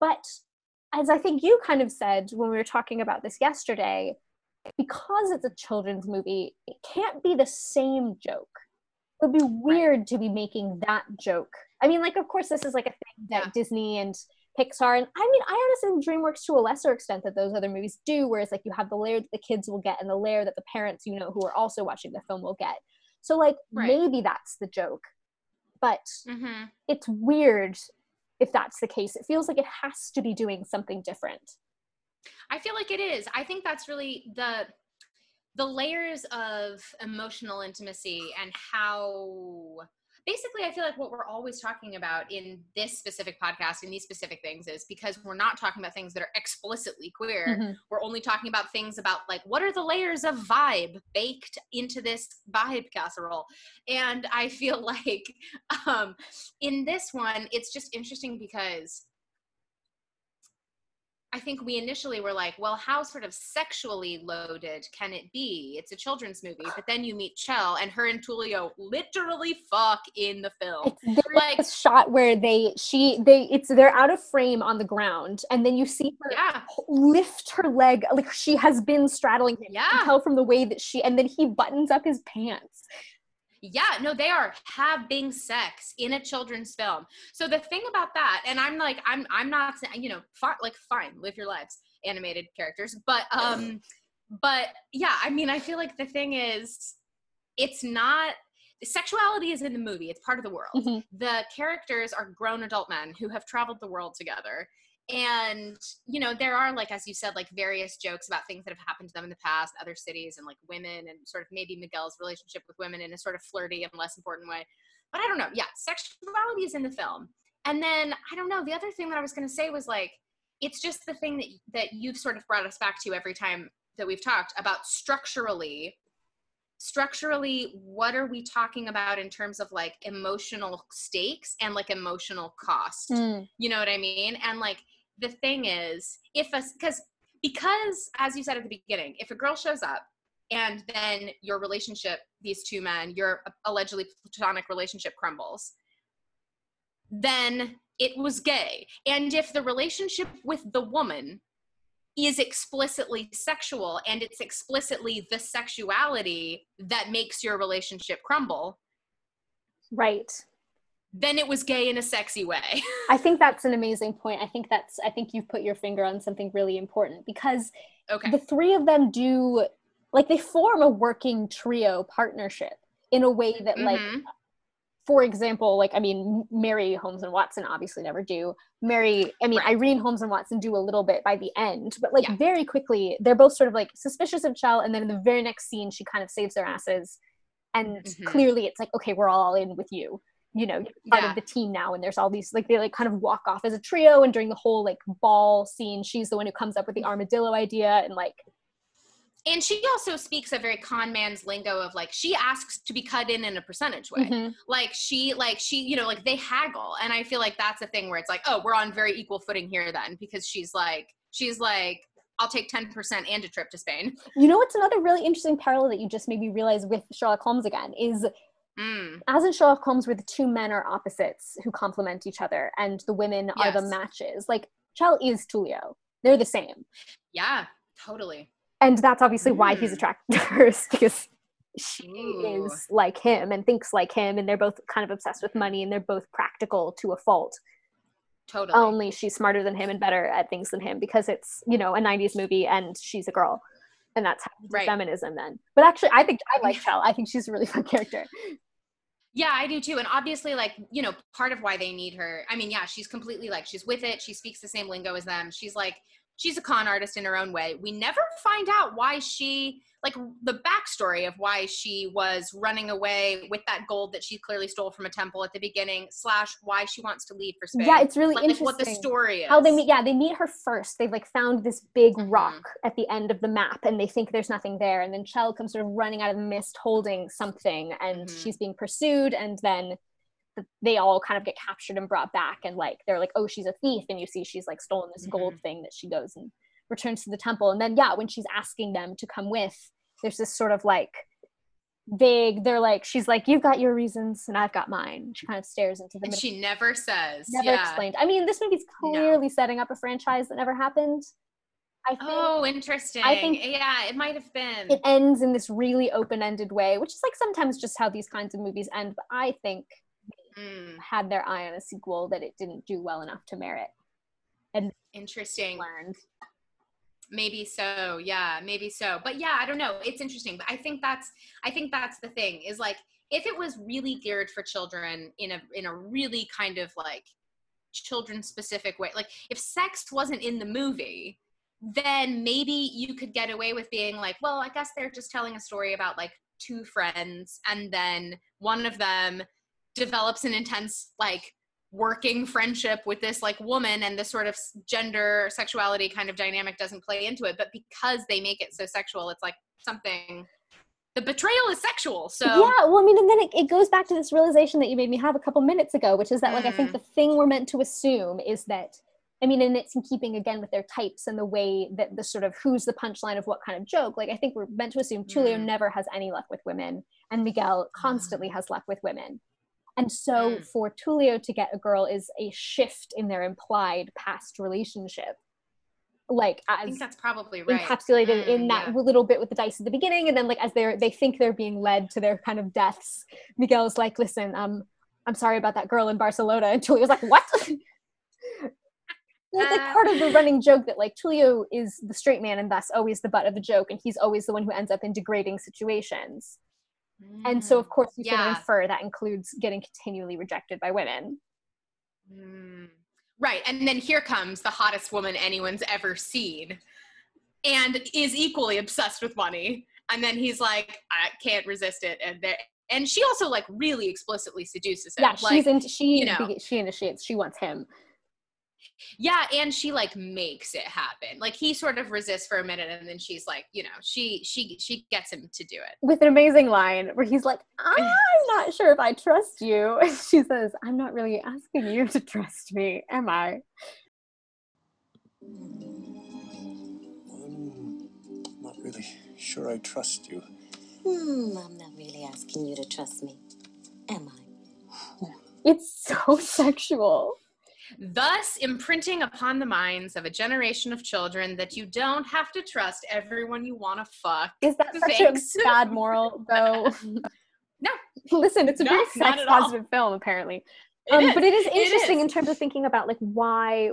But as I think you kind of said when we were talking about this yesterday, because it's a children's movie, it can't be the same joke. It would be weird right. to be making that joke. I mean, like, of course, this is like a thing that yeah. Disney and Pixar, and I mean, I honestly DreamWorks to a lesser extent that those other movies do, whereas like you have the layer that the kids will get and the layer that the parents, you know, who are also watching the film will get. So like right. maybe that's the joke, but mm-hmm. it's weird if that's the case. It feels like it has to be doing something different. I feel like it is. I think that's really the the layers of emotional intimacy and how basically i feel like what we're always talking about in this specific podcast in these specific things is because we're not talking about things that are explicitly queer mm-hmm. we're only talking about things about like what are the layers of vibe baked into this vibe casserole and i feel like um in this one it's just interesting because I think we initially were like, well, how sort of sexually loaded can it be? It's a children's movie, but then you meet Chel, and her and Tulio literally fuck in the film. It's like a shot where they she they it's they're out of frame on the ground, and then you see her yeah. lift her leg like she has been straddling him. Yeah, you tell from the way that she, and then he buttons up his pants yeah no they are having sex in a children's film so the thing about that and i'm like i'm i'm not you know fi- like fine live your lives animated characters but um but yeah i mean i feel like the thing is it's not sexuality is in the movie it's part of the world mm-hmm. the characters are grown adult men who have traveled the world together and you know there are like as you said like various jokes about things that have happened to them in the past other cities and like women and sort of maybe miguel's relationship with women in a sort of flirty and less important way. But i don't know. Yeah sexuality is in the film. And then i don't know the other thing that i was going to say was like it's just the thing that that you've sort of brought us back to every time that we've talked about structurally structurally what are we talking about in terms of like emotional stakes and like emotional cost? Mm. you know what i mean? And like the thing is, if a because because as you said at the beginning, if a girl shows up and then your relationship, these two men, your allegedly platonic relationship crumbles, then it was gay. And if the relationship with the woman is explicitly sexual and it's explicitly the sexuality that makes your relationship crumble. Right then it was gay in a sexy way. I think that's an amazing point. I think that's I think you've put your finger on something really important because okay. the three of them do like they form a working trio partnership in a way that mm-hmm. like for example, like I mean, Mary Holmes and Watson obviously never do. Mary, I mean, right. Irene Holmes and Watson do a little bit by the end, but like yeah. very quickly, they're both sort of like suspicious of Chel, and then in the very next scene, she kind of saves their asses, and mm-hmm. clearly, it's like, okay, we're all in with you you know part yeah. of the team now and there's all these like they like kind of walk off as a trio and during the whole like ball scene she's the one who comes up with the armadillo idea and like and she also speaks a very con man's lingo of like she asks to be cut in in a percentage way mm-hmm. like she like she you know like they haggle and i feel like that's a thing where it's like oh we're on very equal footing here then because she's like she's like I'll take 10% and a trip to Spain. You know what's another really interesting parallel that you just made me realize with Sherlock Holmes again is Mm. As in Sherlock Holmes, where the two men are opposites who complement each other, and the women yes. are the matches. Like Chel is Tulio; they're the same. Yeah, totally. And that's obviously mm. why he's mm. attracted to her, because she Ooh. is like him and thinks like him, and they're both kind of obsessed with money, and they're both practical to a fault. Totally. Only she's smarter than him and better at things than him because it's you know a '90s movie and she's a girl and that's right. feminism then. But actually, I think I like Chel. I think she's a really fun character. Yeah, I do too. And obviously, like, you know, part of why they need her, I mean, yeah, she's completely like, she's with it. She speaks the same lingo as them. She's like, she's a con artist in her own way. We never find out why she, like, the backstory of why she was running away with that gold that she clearly stole from a temple at the beginning, slash, why she wants to leave for Spain. Yeah, it's really like, interesting. what the story is. How they meet, yeah, they meet her first. They've, like, found this big mm-hmm. rock at the end of the map and they think there's nothing there. And then Chel comes sort of running out of the mist holding something and mm-hmm. she's being pursued. And then they all kind of get captured and brought back and like they're like oh she's a thief and you see she's like stolen this mm-hmm. gold thing that she goes and returns to the temple and then yeah when she's asking them to come with there's this sort of like vague they're like she's like you've got your reasons and i've got mine she kind of stares into the And middle she never says. never yeah. explained i mean this movie's clearly setting up a franchise that never happened i think Oh, interesting. I think- yeah, it might have been. it ends in this really open-ended way which is like sometimes just how these kinds of movies end but i think Mm, had their eye on a sequel that it didn't do well enough to merit. And interesting. learned. Maybe so. Yeah maybe so. But yeah i don't know. It's interesting. But i think that's i think that's the thing is like if it was really geared for children in a in a really kind of like children specific way like if sex wasn't in the movie then maybe you could get away with being like well i guess they're just telling a story about like two friends and then one of them develops an intense like working friendship with this like woman and this sort of gender sexuality kind of dynamic doesn't play into it but because they make it so sexual it's like something the betrayal is sexual so yeah well i mean and then it, it goes back to this realization that you made me have a couple minutes ago which is that like i think Mm. the thing we're meant to assume is that i mean and it's in keeping again with their types and the way that the sort of who's the punchline of what kind of joke like i think we're meant to assume tulio Mm. never has any luck with women and miguel constantly has luck with women and so Mm. for tulio to get a girl is a shift in their implied past relationship. Like i as think that's probably right. encapsulated in Mm, that yeah. little bit with the dice at the beginning. And then like as they're they think they're being led to their kind of deaths miguel's like listen um i'm sorry about that girl in barcelona. And tulio's like what? It's like part of the running joke that like tulio is the straight man and thus always the butt of the joke and he's always the one who ends up in degrading situations and so of course you Yeah. infer that includes getting continually rejected by women Mm. Right. And then here comes the hottest woman anyone's ever seen and is equally obsessed with money. And then he's like, I can't resist it. And there, and she also like really explicitly seduces him. yeah like, she's into she you know. she initiates she wants him yeah, and she like makes it happen. Like he sort of resists for a minute and then she's like, you know, she she she gets him to do it. with an amazing line where he's like, I'm not sure if I trust you. And she says, I'm not really asking you to trust me, am I? I'm not really sure I trust you. Hmm, I'm not really asking you to trust me, am I? It's so sexual. Thus imprinting upon the minds of a generation of children that you don't have to trust everyone you want to fuck. Is that such Thanks. a bad moral, though? No. Listen, it's a No, very sex positive film, apparently. It Um, but it is interesting is. in terms of thinking about like why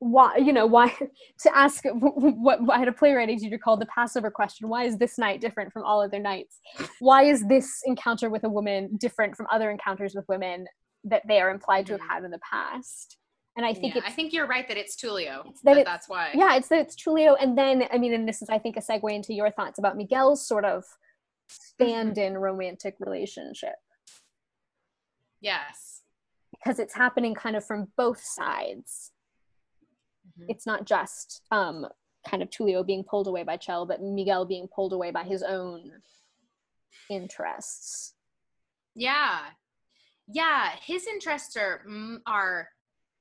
why you know why to ask what I had a playwriting teacher called the Passover question why is this night different from all other nights why is this encounter with a woman different from other encounters with women that they are implied to have Mhm. had in the past and I think yeah, it's I think you're right that it's Tulio. that that it's- that's why. yeah it's that it's Tulio and then I mean and this is I think a segue into your thoughts about Miguel's sort of stand-in romantic relationship Yes. because it's happening kind of from both sides Mhm. it's not just um kind of Tulio being pulled away by Chel, but Miguel being pulled away by his own interests. Yeah. Yeah, his interests are mm, are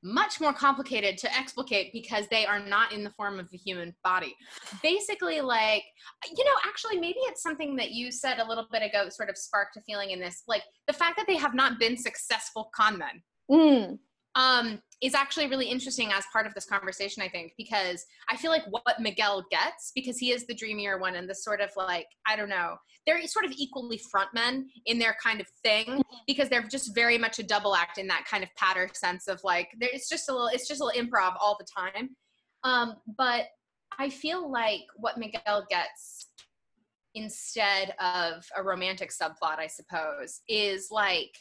much more complicated to explicate because they are not in the form of the human body. Basically like you know, actually maybe it's something that you said a little bit ago sort of sparked a feeling in this like the fact that they have not been successful con men. Mm, um, is actually really interesting as part of this conversation, I think, because I feel like what Miguel gets, because he is the dreamier one and the sort of like, I don't know, they're sort of equally frontmen in their kind of thing, because they're just very much a double act in that kind of patter sense of like, it's just a little, it's just a little improv all the time. Um, but I feel like what Miguel gets instead of a romantic subplot, I suppose, is like,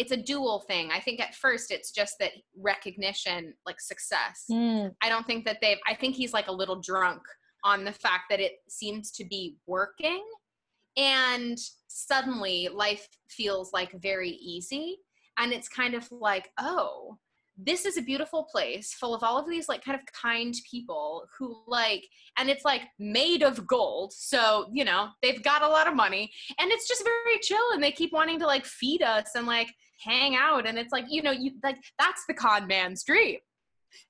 it's a dual thing. I think at first it's just that recognition, like success. mm, I don't think that they've, I think he's like a little drunk on the fact that it seems to be working. And suddenly life feels like very easy. And it's kind of like, oh, this is a beautiful place full of all of these like kind of kind people who like and it's like made of gold so you know they've got a lot of money and it's just very chill and they keep wanting to like feed us and like hang out and it's like you know you like that's the con man's dream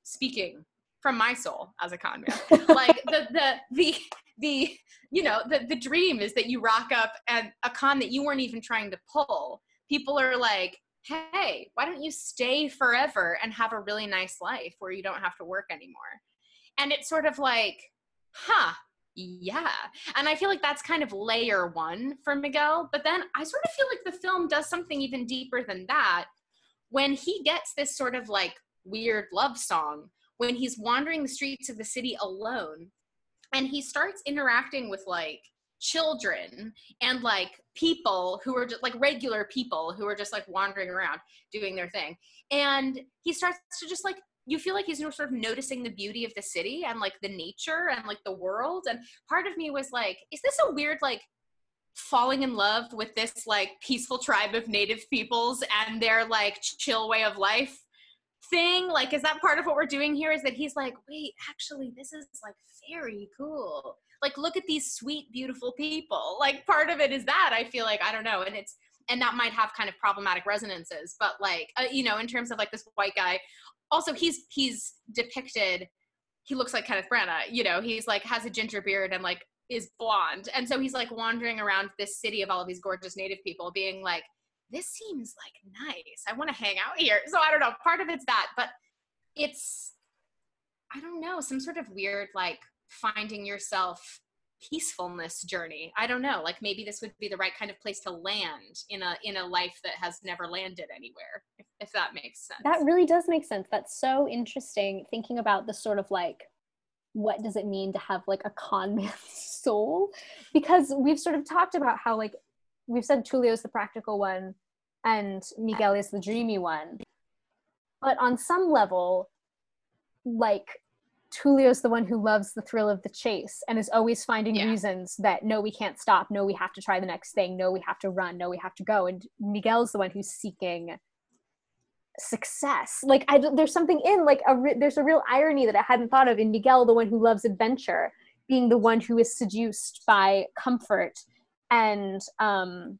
speaking from my soul as a con man like the the the the you know, the, the dream is that you rock up at a con that you weren't even trying to pull. People are like, hey, why don't you stay forever and have a really nice life where you don't have to work anymore? And it's sort of like, huh, yeah. And I feel like that's kind of layer one for Miguel. But then I sort of feel like the film does something even deeper than that when he gets this sort of like weird love song when he's wandering the streets of the city alone and he starts interacting with like children and like people who are just like regular people who are just like wandering around doing their thing. And he starts to just like you feel like he's sort of noticing the beauty of the city and like the nature and like the world. And part of me was like is this a weird like falling in love with this like peaceful tribe of native peoples and their like chill way of life thing? Like is that part of what we're doing here? Is that he's like wait actually this is like very cool like look at these sweet beautiful people like part of it is that i feel like i don't know and it's and that might have kind of problematic resonances but like uh, you know in terms of like this white guy also he's he's depicted he looks like Kenneth Branagh, you know, he's like has a ginger beard and like is blonde. And so he's like wandering around this city of all of these gorgeous native people being like this seems like nice. I want to hang out here. So I don't know, part of it's that, but it's I don't know, some sort of weird like finding yourself peacefulness journey. I don't know like maybe this would be the right kind of place to land in a in a life that has never landed anywhere if, if that makes sense. That really does make sense. That's so interesting thinking about the sort of like what does it mean to have like a con man's soul? Because we've sort of talked about how like we've said tulio's the practical one and miguel is the dreamy one. But on some level like Tulio's the one who loves the thrill of the chase and is always finding yeah. reasons that no, we can't stop. No, we have to try the next thing. No, we have to run. No, we have to go. And Miguel's the one who's seeking success. Like I, there's something in like a re- there's a real irony that I hadn't thought of in Miguel, the one who loves adventure, being the one who is seduced by comfort and um,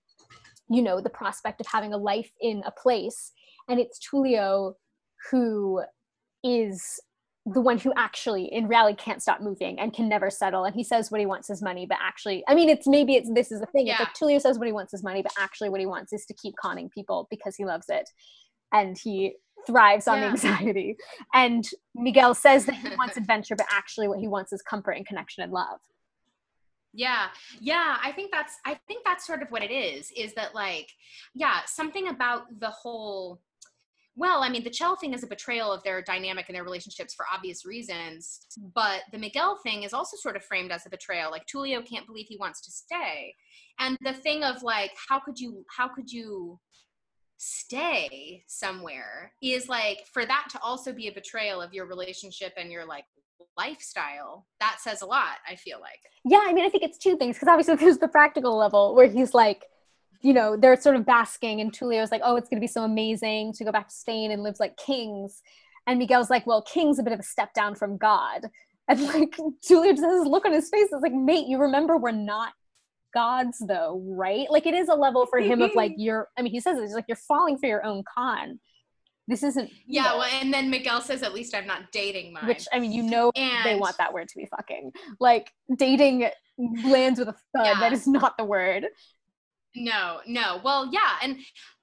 you know the prospect of having a life in a place, and it's Tulio who is the one who actually in reality can't stop moving and can never settle and he says what he wants is money but actually i mean it's maybe it's this is the thing yeah. it's like tulio says what he wants is money but actually what he wants is to keep conning people because he loves it and he thrives on yeah. the anxiety and miguel says that he wants adventure but actually what he wants is comfort and connection and love yeah yeah i think that's i think that's sort of what it is is that like yeah something about the whole well, I mean, the Chel thing is a betrayal of their dynamic and their relationships for obvious reasons. But the Miguel thing is also sort of framed as a betrayal. Like Tulio can't believe he wants to stay. And the thing of like, how could you, how could you stay somewhere is like, for that to also be a betrayal of your relationship and your like lifestyle, that says a lot, I feel like. Yeah. I mean, I think it's two things because obviously there's the practical level where he's like, you know, they're sort of basking, and Tulio's like, oh, it's going to be so amazing to go back to Spain and live like kings. And Miguel's like, well, king's a bit of a step down from God. And like, Tulio just has this look on his face. It's like, mate, you remember we're not gods though, right? Like, it is a level for him of like, you're, I mean, he says it's like, you're falling for your own con. This isn't. Yeah, know, well, and then Miguel says, at least I'm not dating mine. Which, I mean, you know, and... they want that word to be fucking. Like, dating lands with a thud. Yeah. That is not the word. No, no. Well, yeah, and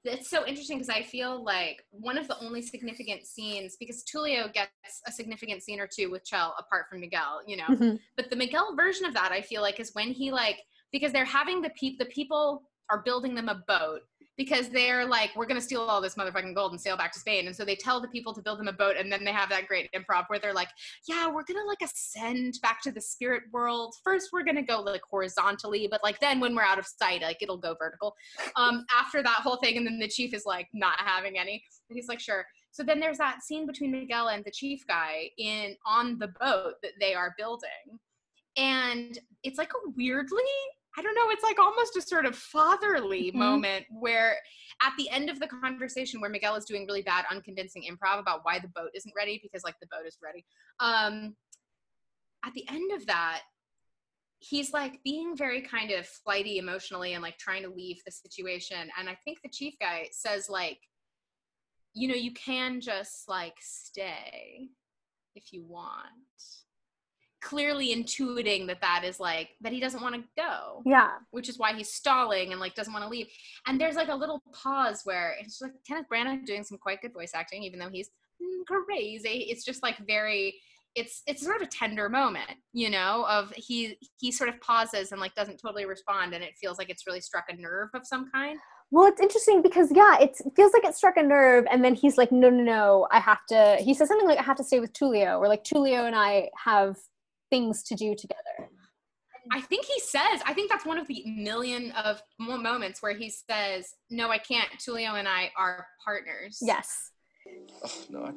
it's so interesting because I feel like one of the only significant scenes because Tulio gets a significant scene or two with Chel apart from Miguel, you know. Mm-hmm. But the Miguel version of that I feel like is when he like because they're having the pe- the people are building them a boat because they're like, we're gonna steal all this motherfucking gold and sail back to Spain. And so they tell the people to build them a boat, and then they have that great improv where they're like, yeah, we're gonna like ascend back to the spirit world. First, we're gonna go like horizontally, but like then when we're out of sight, like it'll go vertical. Um, after that whole thing, and then the chief is like not having any. And he's like, sure. So then there's that scene between Miguel and the chief guy in on the boat that they are building. And it's like a weirdly I don't know, it's like almost a sort of fatherly mm-hmm. moment where at the end of the conversation where Miguel is doing really bad, unconvincing improv about why the boat isn't ready because like the boat is ready. Um, at the end of that, he's like being very kind of flighty emotionally and like trying to leave the situation. And I think the chief guy says like, you know, you can just like stay if you want clearly intuiting that that is like that he doesn't want to go Yeah. which is why he's stalling and like doesn't want to leave and there's like a little pause where it's like kenneth branagh doing some quite good voice acting even though he's mm, crazy it's just like very it's it's sort of a tender moment you know of he he sort of pauses and like doesn't totally respond and it feels like it's really struck a nerve of some kind Well, it's interesting because yeah, it feels like it struck a nerve, and then he's like, "No, no, no, I have to." He says something like, "I have to stay with Tulio," or like, "Tulio and I have things to do together." I think he says, I think that's one of the million of mo- moments where he says, No, I can't. Tulio and I are partners. Yes. Oh, no, I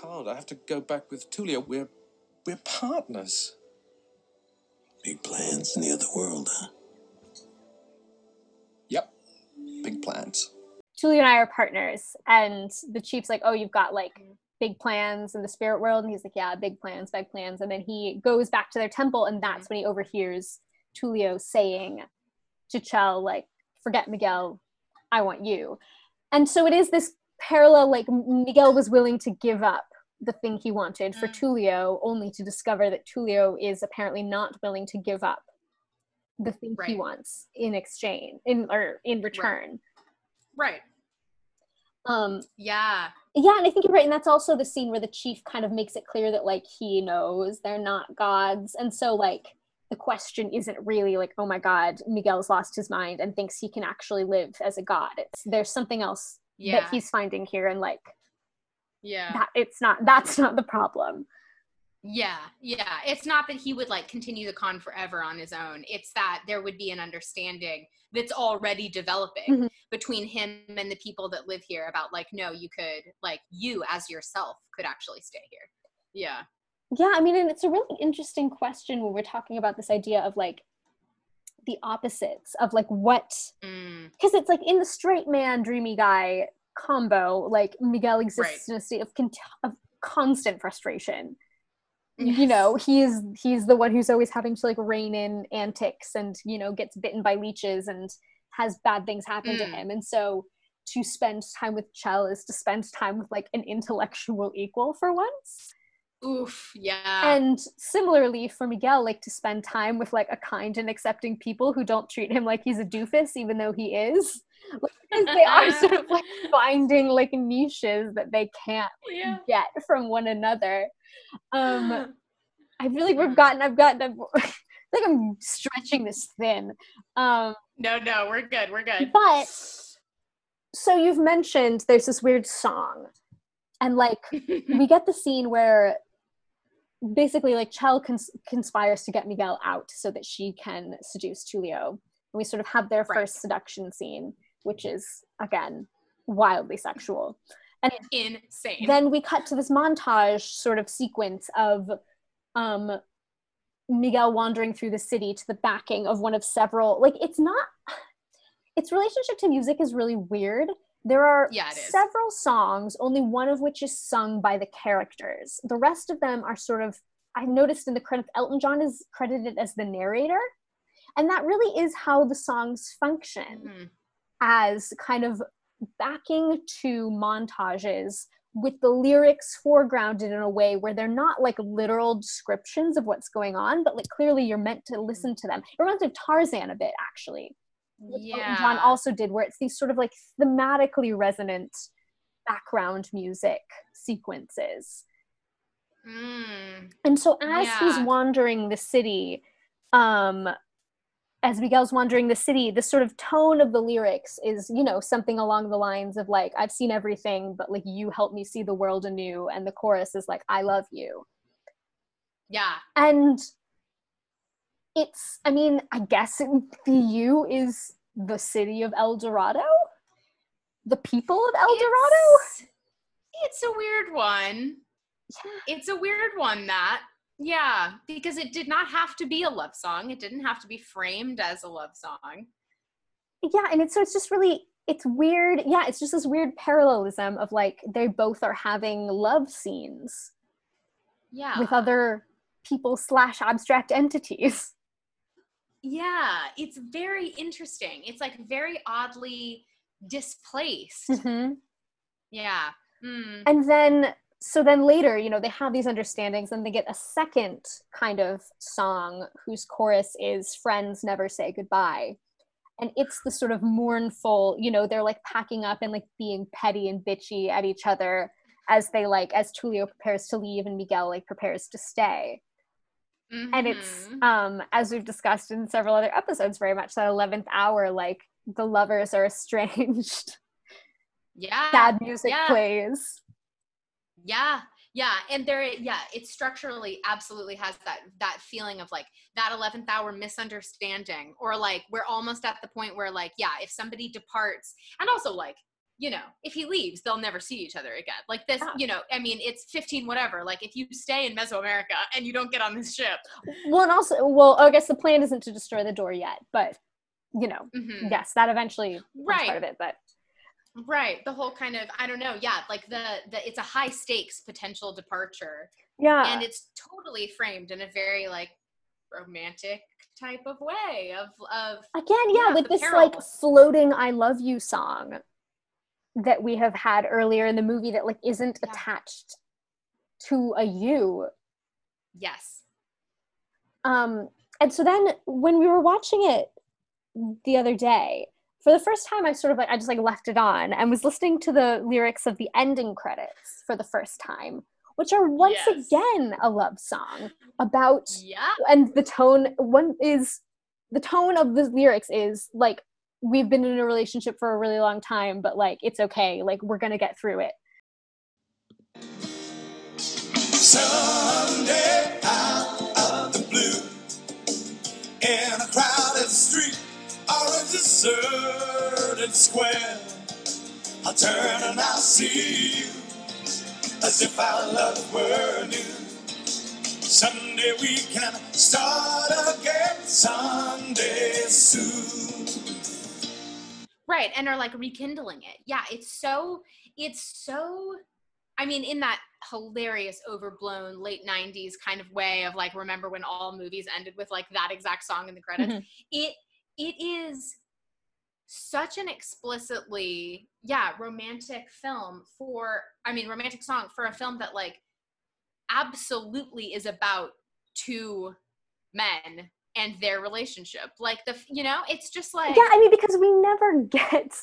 can't. I have to go back with Tulio. We're we're partners. Big plans in the other world, huh? Yep. Big plans. Tulio and I are partners, and the chief's like, "Oh, you've got like big plans in the spirit world," and he's like, "Yeah, big plans, big plans." And then he goes back to their temple, and that's when he overhears Tulio saying to Chel, "Like, forget Miguel, I want you." And so it is this parallel. Like Miguel was willing to give up the thing he wanted for Mm. Tulio, only to discover that Tulio is apparently not willing to give up the thing he wants in exchange, in or in return. Right. Um, Yeah. Yeah, and I think you're right. And that's also the scene where the chief kind of makes it clear that like he knows they're not gods. And so like the question isn't really like, oh my god, Miguel's lost his mind and thinks he can actually live as a god. It's there's something else Yeah. that he's finding here and like yeah. that it's not that's not the problem. Yeah, yeah. It's not that he would like continue the con forever on his own. It's that there would be an understanding that's already developing Mhm. between him and the people that live here about like, no, you could like you as yourself could actually stay here. Yeah. Yeah, I mean, and it's a really interesting question when we're talking about this idea of like the opposites of like what Mm, because it's like in the straight man dreamy guy combo like miguel exists Right. in a state of, con- of constant frustration you know he's he's the one who's always having to like rein in antics and you know gets bitten by leeches and has bad things happen to Mm. him and so to spend time with chel is to spend time with like an intellectual equal for once Oof. Yeah. and similarly for Miguel, like to spend time with like a kind and accepting people who don't treat him like he's a doofus, even though he is. Because they are sort of like finding like niches that they can't yeah. get from one another. Um, I feel like we've gotten, I've gotten, I've, like I'm stretching this thin. Um, no, no, we're good. We're good. but so you've mentioned there's this weird song, and like we get the scene where basically like Chel cons- conspires to get Miguel out so that she can seduce Tulio. And we sort of have their Right. first seduction scene, which is again wildly sexual. And Insane. then we cut to this montage sort of sequence of um Miguel wandering through the city to the backing of one of several like it's not its relationship to music is really weird. There are Yeah, several songs, only one of which is sung by the characters. The rest of them are sort of I've noticed in the credits Elton John is credited as the narrator. And that really is how the songs function Mhm. as kind of backing to montages with the lyrics foregrounded in a way where they're not like literal descriptions of what's going on, but like clearly you're meant to listen to them. It reminds me of Tarzan a bit, actually. Yeah. John also did, where it's these sort of like thematically resonant background music sequences. Mm. And so as he's wandering the city, um, as Miguel's wandering the city, the sort of tone of the lyrics is, you know, something along the lines of like, I've seen everything, but like you help me see the world anew. And the chorus is like, I love you. Yeah. And it's, I mean, I guess it, the U is the city of El Dorado, the people of El Dorado. It's, it's a weird one. Yeah. It's a weird one that. Yeah, because it did not have to be a love song. It didn't have to be framed as a love song. yeah and it's so it's just really it's weird yeah it's just this weird parallelism of like they both are having love scenes Yeah. with other people slash abstract entities Yeah, it's very interesting. It's like very oddly displaced. Mm-hmm. Yeah. Mm. and then so then later, you know, they have these understandings and they get a second kind of song whose chorus is Friends Never Say Goodbye. And it's the sort of mournful, you know, they're like packing up and like being petty and bitchy at each other as they like, as Tulio prepares to leave and Miguel like prepares to stay. Mm-hmm. And it's, mm-hmm. um, as we've discussed in several other episodes, very much that 11th hour, like the lovers are estranged. Yeah. Sad music yeah. plays yeah yeah and there yeah it structurally absolutely has that that feeling of like that 11th hour misunderstanding or like we're almost at the point where like yeah if somebody departs and also like you know if he leaves they'll never see each other again like this yeah. you know i mean it's 15 whatever like if you stay in mesoamerica and you don't get on this ship well and also well i guess the plan isn't to destroy the door yet but you know mm-hmm. yes that eventually right part of it but right the whole kind of i don't know yeah like the the it's a high stakes potential departure yeah and it's totally framed in a very like romantic type of way of of again yeah, yeah with this peril. like floating i love you song that we have had earlier in the movie that like isn't yeah. attached to a you yes um and so then when we were watching it the other day for the first time I sort of like I just like left it on and was listening to the lyrics of the ending credits for the first time, which are once yes. again a love song about yeah. and the tone one is the tone of the lyrics is like we've been in a relationship for a really long time, but like it's okay, like we're gonna get through it. Someday out of the blue in deserted square. I'll turn and I'll see you as if our love were new. Someday we can start again, someday soon. Right, and are like rekindling it. Yeah, it's so, it's so I mean, in that hilarious, overblown late 90s kind of way of like, remember when all movies ended with like that exact song in the credits? Mm-hmm. It it is such an explicitly yeah romantic film for i mean romantic song for a film that like absolutely is about two men and their relationship like the you know it's just like yeah i mean because we never get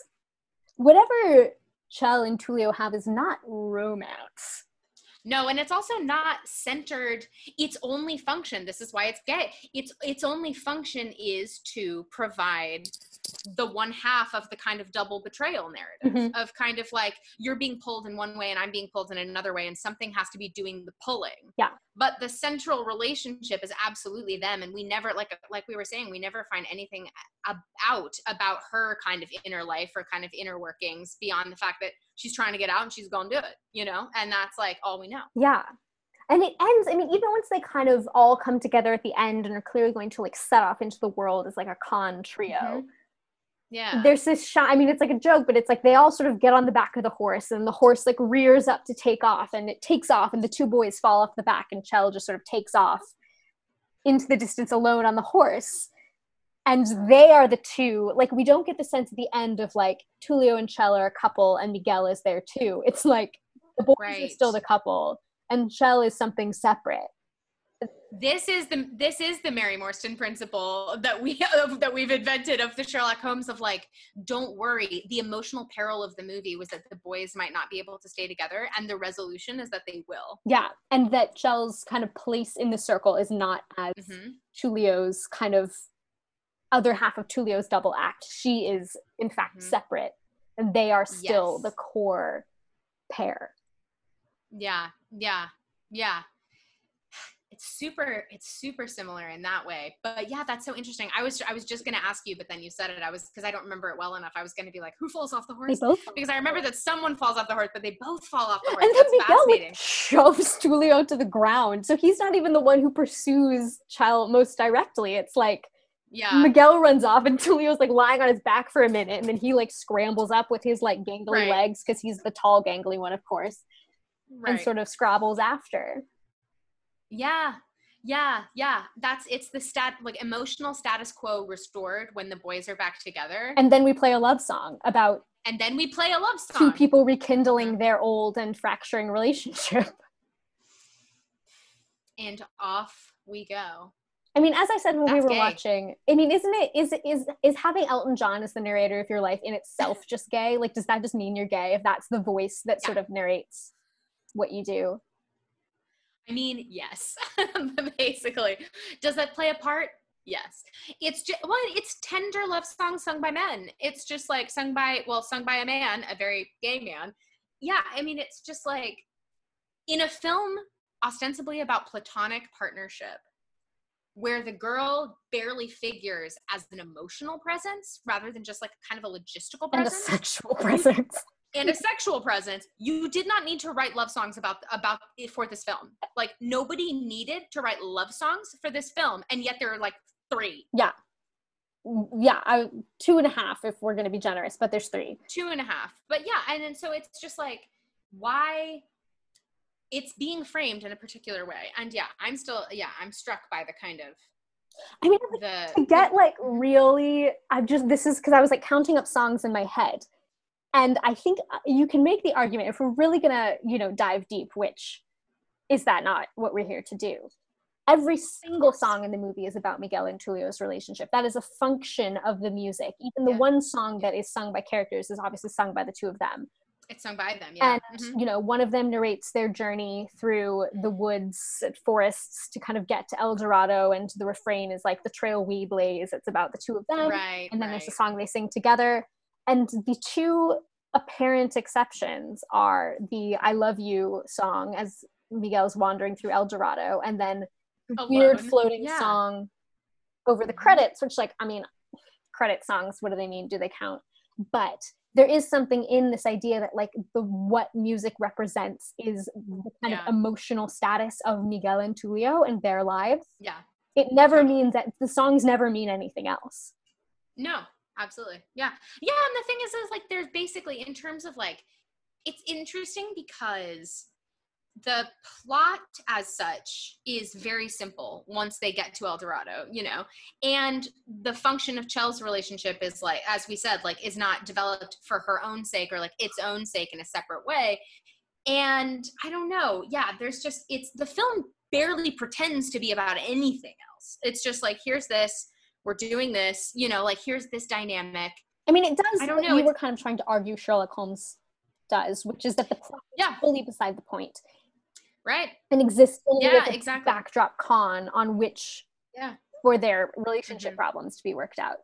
whatever Chel and Tulio have is not romance no, and it's also not centered. Its only function, this is why it's gay. Its its only function is to provide the one half of the kind of double betrayal narrative mm-hmm. of kind of like you're being pulled in one way and I'm being pulled in another way and something has to be doing the pulling. Yeah. But the central relationship is absolutely them and we never like like we were saying we never find anything about about her kind of inner life or kind of inner workings beyond the fact that she's trying to get out and she's going to do it, you know? And that's like all we know. Yeah and it ends i mean even once they kind of all come together at the end and are clearly going to like set off into the world as like a con trio mm-hmm yeah. There's this shot i mean it's like a joke but it's like they all sort of get on the back of the horse and the horse like rears up to take off and it takes off and the two boys fall off the back and Chel just sort of takes off into the distance alone on the horse. And they are the two like we don't get the sense at the end of like Tulio and Chel are a couple and Miguel is there too. It's like the boys right. are still the couple and Chel is something separate this is the this is the Mary Morstan principle that we have, that we've invented of the Sherlock Holmes of like don't worry the emotional peril of the movie was that the boys might not be able to stay together and the resolution is that they will yeah and that Chel's kind of place in the circle is not as mm-hmm. Tulio's kind of other half of Tulio's double act she is in fact mm-hmm. separate and they are still yes. the core pair yeah yeah yeah it's super it's super similar in that way. But yeah that's so interesting. I was i was just going to ask you but then you said it. I was because i don't remember it well enough. I was going to be like who falls off the horse? they both because i remember that someone falls off the horse but they both fall off the horse. and then that's Miguel like, shoves Tulio to the ground. So he's not even the one who pursues Chel most directly. It's like yeah. Miguel runs off and tulio's like lying on his back for a minute and then he like scrambles up with his like gangly right. legs because he's the tall gangly one of course right. and sort of scrabbles after yeah. Yeah, yeah. That's it's the stat like emotional status quo restored when the boys are back together. And then we play a love song about and then we play a love song. two people rekindling their old and fracturing relationship. and off we go. I mean, as I said when we were gay. watching, I mean, isn't it is is is having Elton John as the narrator of your life in itself just gay? Like, does that just mean you're gay if that's the voice that Yeah. sort of narrates what you do? I mean, yes, basically. Does that play a part? Yes. It's just well, it's tender love songs sung by men. It's just like sung by well, sung by a man, a very gay man. Yeah, I mean, it's just like in a film ostensibly about platonic partnership where the girl barely figures as an emotional presence rather than just like kind of a logistical And a sexual presence. And a sexual presence you did not need to write love songs about about for this film. Like nobody needed to write love songs for this film and yet there are like three. Yeah, yeah, I, two and a half if we're going to be generous, but there's three. two and a half. But yeah and then so it's just like why it's being framed in a particular way. And yeah i'm still yeah i'm struck by the kind of I mean, the to get like really i'm just this is because i was like counting up songs in my head and i think uh, you can make the argument if we're really gonna you know dive deep which is that not what we're here to do? Every single song in the movie is about miguel and tulio's relationship. That is a function of the music. Even the Yeah. one song that is sung by characters is obviously sung by the two of them. It's sung by them yeah. And Mhm. you know one of them narrates their journey through the woods and forests to kind of get to el dorado and the refrain is like the trail we blaze. It's about the two of them. Right and then there's a song they sing together and the two apparent exceptions are the i love you song as miguel's wandering through el dorado and then the weird floating Yeah. song over the credits which like i mean credit songs what do they mean? Do they count? But there is something in this idea that like the what music represents is the kind Yeah. of emotional status of miguel and tulio and their lives. Yeah. It never means that the songs never mean anything else. No, absolutely. Yeah. Yeah. And the thing is, is like, there's basically, in terms of like, it's interesting because the plot as such is very simple once they get to El Dorado, you know, and the function of Chel's relationship is like, as we said, like, is not developed for her own sake or like its own sake in a separate way. And I don't know. Yeah. There's just, it's the film barely pretends to be about anything else. It's just like, here's this, we're doing this, you know, like here's this dynamic. I mean, it does. I don't know, You were kind of trying to argue Sherlock Holmes does, which is that the plot Yeah. fully beside the point Right. and exists only Yeah, a exactly. backdrop con on which Yeah. for their relationship Mhm. problems to be worked out.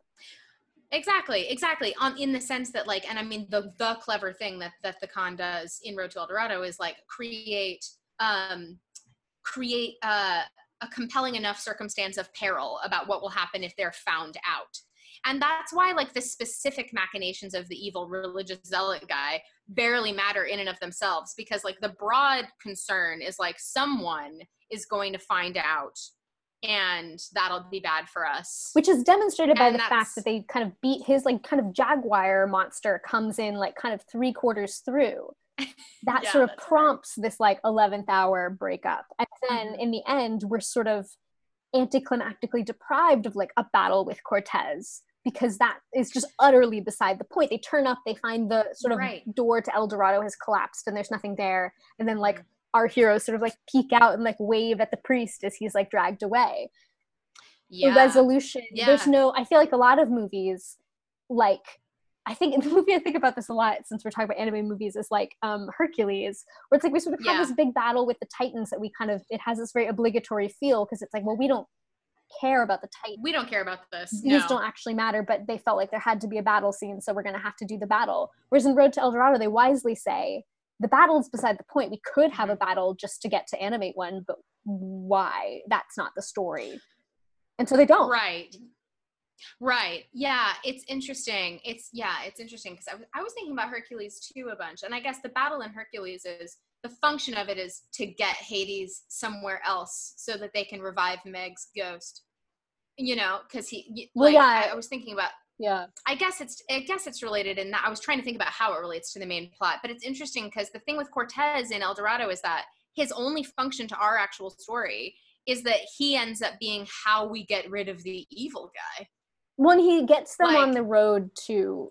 Exactly, exactly. On in the sense that like, and I mean the the clever thing that that the con does in Road to El Dorado is like create um create uh, a compelling enough circumstance of peril about what will happen if they're found out. And that's why like the specific machinations of the evil religious zealot guy barely matter in and of themselves because like the broad concern is like someone is going to find out and that'll be bad for us. Which is demonstrated by the fact that they kind of beat his like kind of jaguar monster comes in like kind of three quarters through. That Yeah, sort of right. prompts this like eleventh hour breakup, and then Mhm. in the end, we're sort of anticlimactically deprived of like a battle with Cortez because that is just utterly beside the point. They turn up, they find the sort of Right. door to El Dorado has collapsed, and there's nothing there, and then like Mhm. our heroes sort of like peek out and like wave at the priest as he's like dragged away yeah. the resolution. There's no. I feel like a lot of movies, like I think in the movie I think about this a lot since we're talking about anime movies is like um Hercules, where it's like we sort of have this big battle with the Titans that we kind of it has this very obligatory feel because it's like well we don't care about the Titans. we don't care about this. These no. don't actually matter, but they felt like there had to be a battle scene, so we're going to have to do the battle. Whereas in Road to El Dorado, they wisely say the battle's beside the point. We could have Mm-hmm. a battle just to get to animate one, but why? That's not the story. And so they don't. Right. Right. Yeah, it's interesting. It's yeah, it's interesting because I was thinking about Hercules too a bunch, and I guess the battle in Hercules is the function of it is to get Hades somewhere else so that they can revive Meg's ghost. You know, because he Well, like yeah. I, I was thinking about Yeah. I guess it's I guess it's related in that I was trying to think about how it relates to the main plot, but it's interesting because the thing with Cortez in El Dorado is that his only function to our actual story is that he ends up being how we get rid of the evil guy. When he gets them on the road to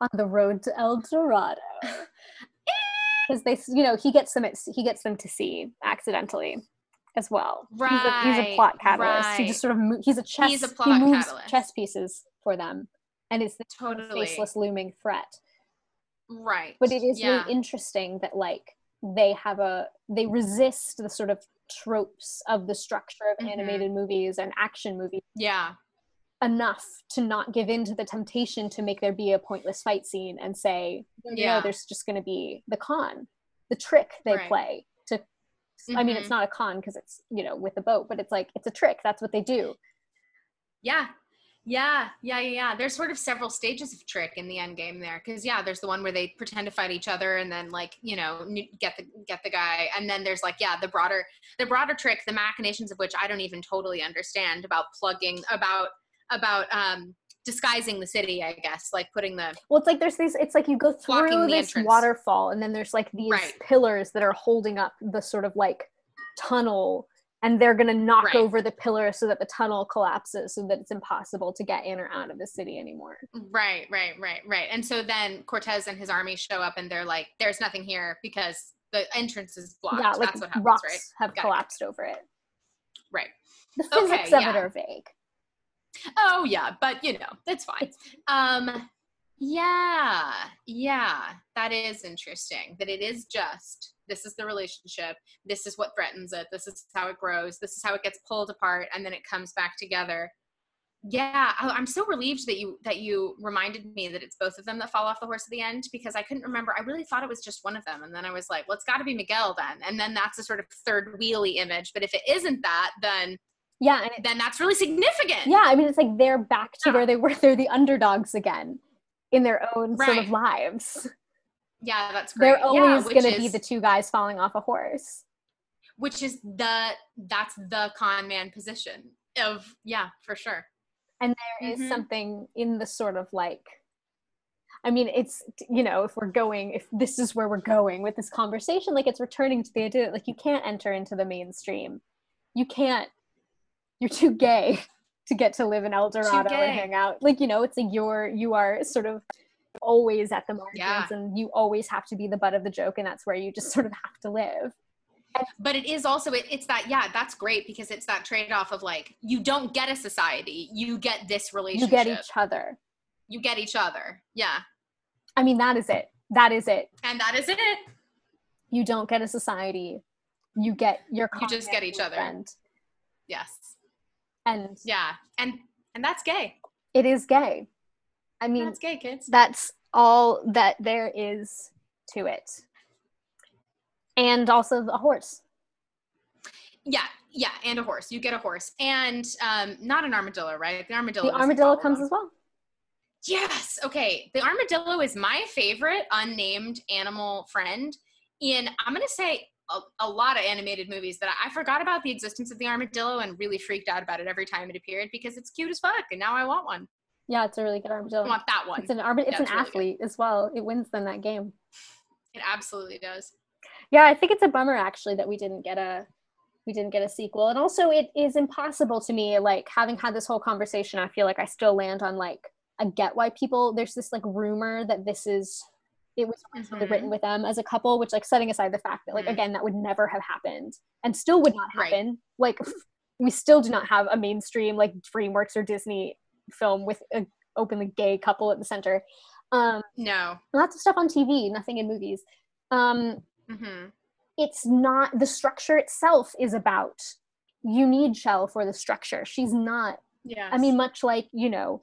on the road to El Dorado. Because they, you know, he gets them. At, he gets them to sea accidentally, as well. Right. He's a, he's a plot catalyst. He just sort of mo- he's a chess. He's a he moves catalyst. chess pieces for them, and it's the Totally. faceless looming threat. Right. But it is yeah. really interesting that like they have a they resist the sort of tropes of the structure of Mhm. animated movies and action movies Yeah. Enough to not give in to the temptation to make there be a pointless fight scene and say, no, no, no, there's just going to be the con, the trick they Right. play to. I mean, it's mm-hmm. not a con because it's you know with the boat, but it's like it's a trick. That's what they do. Yeah. Yeah, yeah, yeah, yeah. There's sort of several stages of trick in the end game there, because yeah, there's the one where they pretend to fight each other and then like you know get the get the guy, and then there's like yeah the broader the broader trick, the machinations of which I don't even totally understand about plugging about about um disguising the city, I guess, like putting the Well, it's like there's these. It's like you go through this entrance. waterfall, and then there's like these Right. pillars that are holding up the sort of like tunnel, and they're gonna knock Right. over the pillars so that the tunnel collapses, so that it's impossible to get in or out of the city anymore. Right, right, right, right. And so then Cortez and his army show up and they're like, there's nothing here because the entrance is blocked. yeah, like That's what happens, rocks right? have Got it. collapsed over it. Right. The Okay, physics of yeah. it are vague. Oh yeah, but you know, it's fine. Um yeah, yeah. That is interesting. That it is just this is the relationship. This is what threatens it. This is how it grows. This is how it gets pulled apart and then it comes back together. Yeah, I'm so relieved that you that you reminded me that it's both of them that fall off the horse at the end because I couldn't remember. I really thought it was just one of them, and then I was like, "Well, it's got to be Miguel then." And then that's a sort of third wheelie image. But if it isn't that, then Yeah, and it, then that's really significant. yeah, I mean, it's like they're back to Yeah. where they were. They're the underdogs again in their own sort of lives. Yeah, that's great. They're always yeah, going to be the two guys falling off a horse. which is the that's the con man position of yeah for sure. and there is Mhm. something in the sort of like i mean it's you know if we're going if this is where we're going with this conversation like it's returning to the idea that like you can't enter into the mainstream you can't you're too gay to get to live in el dorado and hang out. Like you know it's like you're you are sort of always at the margins Yeah. and you always have to be the butt of the joke and that's where you just sort of have to live. But it is also it, it's that yeah that's great because it's that trade off of like you don't get a society you get this relationship you get each other. You get each other yeah. I mean that is it. That is it. And that is it. You don't get a society. You get your You just get each other. friend. yes and yeah and and that's gay. It is gay. I mean that's gay kids. that's all that there is to it. And also the horse. Yeah yeah and a horse. You get a horse. And um not an armadillo right? The armadillo the armadillo comes as well. Yes. Okay. The armadillo is my favorite unnamed animal friend in, I'm going to say, a, a lot of animated movies that I, I forgot about the existence of the armadillo and really freaked out about it every time it appeared because it's cute as fuck and now I want one. yeah it's a really good armadillo. I want that one. it's an arma- it's an it's really good. athlete as well it wins them that game It absolutely does. yeah i think it's a bummer actually that we didn't get a we didn't get a sequel and also it is impossible to me like having had this whole conversation i feel like i still land on like i get why people there's this like rumor that this is it was originally Mhm. written with them as a couple which like setting aside the fact that like Mhm. again that would never have happened and still would not Right. happen like we still do not have a mainstream like dreamworks or disney film with an openly gay couple at the center um No. lots of stuff on tv nothing in movies um hmm it's not the structure itself is about you need Chel for the structure. She's not Yeah. I mean, much like, you know,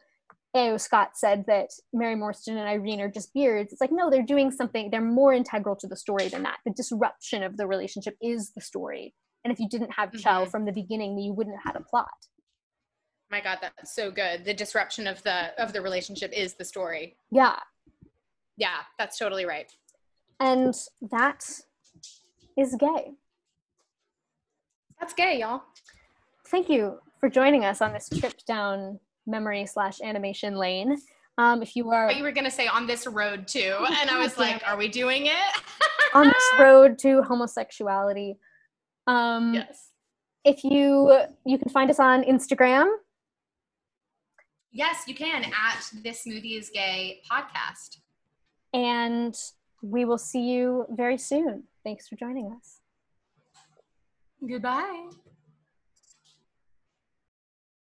A.O. Scott said that Mary Morstan and Irene are just beards. It's like, no, they're doing something, they're more integral to the story than that. The disruption of the relationship is the story. And if you didn't have Mhm. from the beginning, you wouldn't have had a plot. my God, that's so good. The disruption of the of the relationship is the story. Yeah. Yeah, that's totally right. And that is gay. That's gay, y'all. Thank you for joining us on this trip down memory slash animation lane. Um, if you are But you were gonna say on this road too, and I was like, "Are we doing it?" on this road to homosexuality. Um, yes. If you you can find us on Instagram. Yes, you can at this movie is gay podcast. And we will see you very soon. Thanks for joining us. Goodbye.